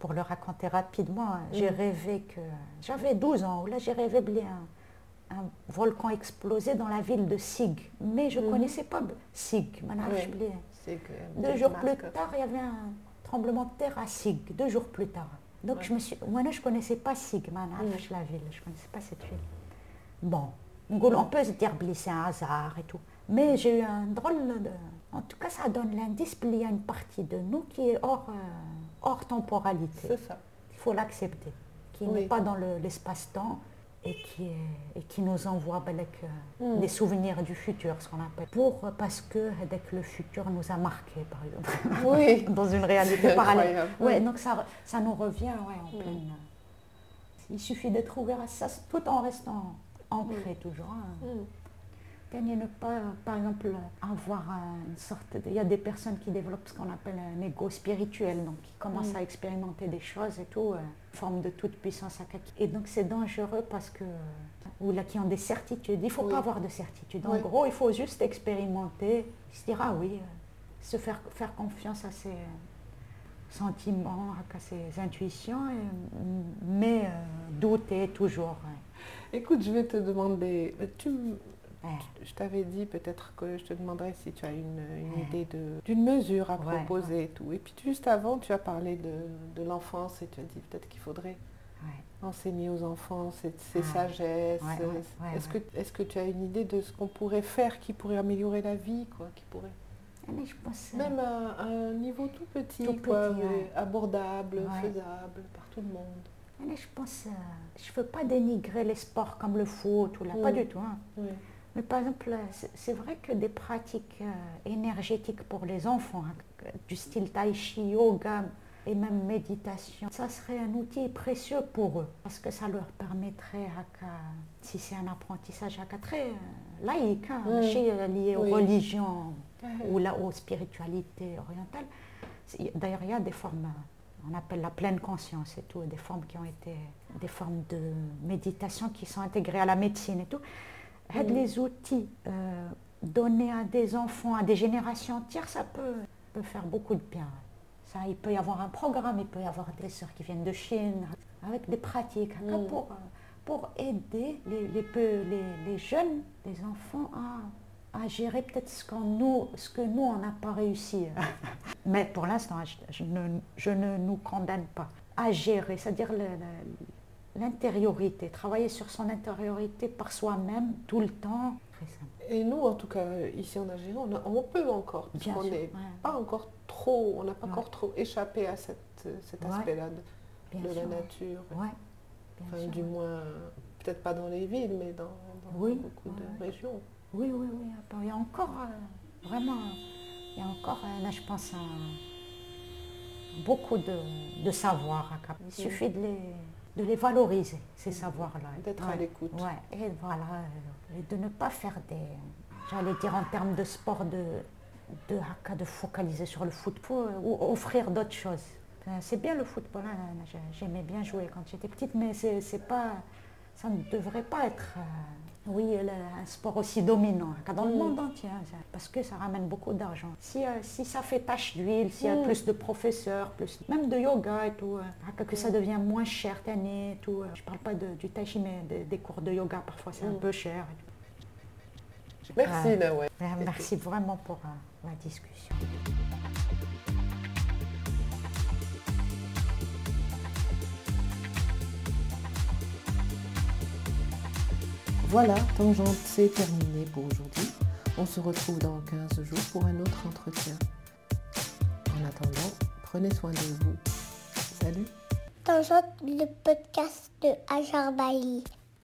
Pour le raconter rapidement, hein, j'ai Mm. rêvé que... J'avais 12 ans, là j'ai rêvé que un, un volcan explosé dans la ville de Sig. Mais je ne Mhm. connaissais pas Sig. Oui. Deux jours plus tard, il y avait un tremblement de terre à Sig, deux jours plus tard. Donc Ouais. je me suis, moi je ne connaissais pas Sig, la ville, je ne connaissais pas cette ville. Bon, on peut se dire c'est un hasard et tout. Mais j'ai eu un drôle de... En tout cas, ça donne l'indice qu'il y a une partie de nous qui est hors, euh, hors temporalité. C'est ça. Il faut l'accepter. Qui Oui. n'est pas dans le- l'espace-temps et, et qui nous envoie ben, avec, euh, Mm. des souvenirs du futur, ce qu'on appelle. Pour, parce que dès que le futur nous a marqués, par exemple Oui. [LAUGHS] dans une réalité parallèle. incroyable. Ouais, Mm. donc ça, ça nous revient ouais, en Mm. pleine. Il suffit d'être ouvert à ça tout en restant ancré toujours. hein. Mm. Ne pas, par exemple, avoir euh, une sorte. Il y a des personnes qui développent ce qu'on appelle un ego spirituel, donc qui commencent Mm. à expérimenter des choses et tout, euh, forme de toute puissance à Et donc c'est dangereux parce que... Ou là, qui ont des certitudes. Il ne faut Oui. pas avoir de certitude. En Oui. gros, il faut juste expérimenter, se dire, ah oui, euh, se faire, faire confiance à ses sentiments, à ses intuitions, et- mais euh, douter toujours. ouais. Écoute, je vais te demander, tu, Ouais. je t'avais dit peut-être que je te demanderais si tu as une, idée d'une mesure à Ouais, proposer et tout. Et puis juste avant, tu as parlé de, de l'enfance et tu as dit peut-être qu'il faudrait Ouais. enseigner aux enfants ces, sagesses. Est-ce que est-ce que tu as une idée de ce qu'on pourrait faire qui pourrait améliorer la vie, quoi, qui pourrait Mais je pense, euh, même à, à un niveau tout petit, Tout quoi, petit, mais abordable, faisable par tout le monde. Mais je pense, euh, je veux pas dénigrer les sports comme le foot ou là, pas du tout. hein. Mais par exemple, euh, c'est- vrai que des pratiques euh, énergétiques pour les enfants, hein, du style tai chi, yoga et même méditation, ça serait un outil précieux pour eux parce que ça leur permettrait, si c'est un apprentissage très laïque, hein, lié aux Oui. religions ou là, aux spiritualités orientales. D'ailleurs, il y a des formes, on appelle la pleine conscience et tout, des formes qui ont été, des formes de méditation qui sont intégrées à la médecine et tout. Aide Mhm. les outils euh, donnés à des enfants, à des générations entières, ça peut, peut faire beaucoup de bien. Ça, il peut y avoir un programme, il peut y avoir des sœurs qui viennent de Chine, avec des pratiques pour, pour aider les, les, les jeunes, les enfants à, à gérer peut-être ce, qu'on nous, ce que nous, on n'a pas réussi. [LAUGHS] Mais pour l'instant, je, je ne, je ne nous condamne pas à gérer, c'est-à-dire l'intériorité, travailler sur son intériorité par soi-même tout le temps. Et nous, en tout cas, ici en Algérie, on, a- on peut encore, parce Bien qu'on n'est ouais. pas encore trop, on n'a pas Ouais. encore trop échappé à cette, cet Ouais. aspect-là de, la nature. Ouais, bien Enfin, sûr, du moins, peut-être pas dans les villes, mais dans, dans Oui, beaucoup de régions. Oui, oui, oui. Il y a encore, euh, vraiment, il y a encore, euh, là, je pense, un- beaucoup de, de savoir. à Cap. Il suffit de les, de les valoriser, ces savoirs-là. D'être à l'écoute. ouais. Et voilà, euh, et de ne pas faire des, j'allais dire en termes de sport, de, de haka, de focaliser sur le football ou offrir d'autres choses. C'est bien le football, hein, j'ai- j'aimais bien jouer quand j'étais petite, mais c'est c'est pas, ça ne devrait pas être, euh, oui, le- un sport aussi dominant hein, dans le Mm. monde entier, hein, parce que ça ramène beaucoup d'argent. Si, euh, si ça fait tache d'huile, s'il y a Mm. plus de professeurs, plus, même de yoga et tout, euh, haka, que ça devient moins cher cette année tout. euh, Je parle pas de- du tai chi, mais des, des cours de yoga, parfois c'est un Mm. peu cher. Merci. Nawel. Merci vraiment pour la discussion. Voilà, Tangente, c'est terminé pour aujourd'hui. On se retrouve dans 15 jours pour un autre entretien. En attendant, prenez soin de vous. Salut Tangente, le podcast de Ajar Bali.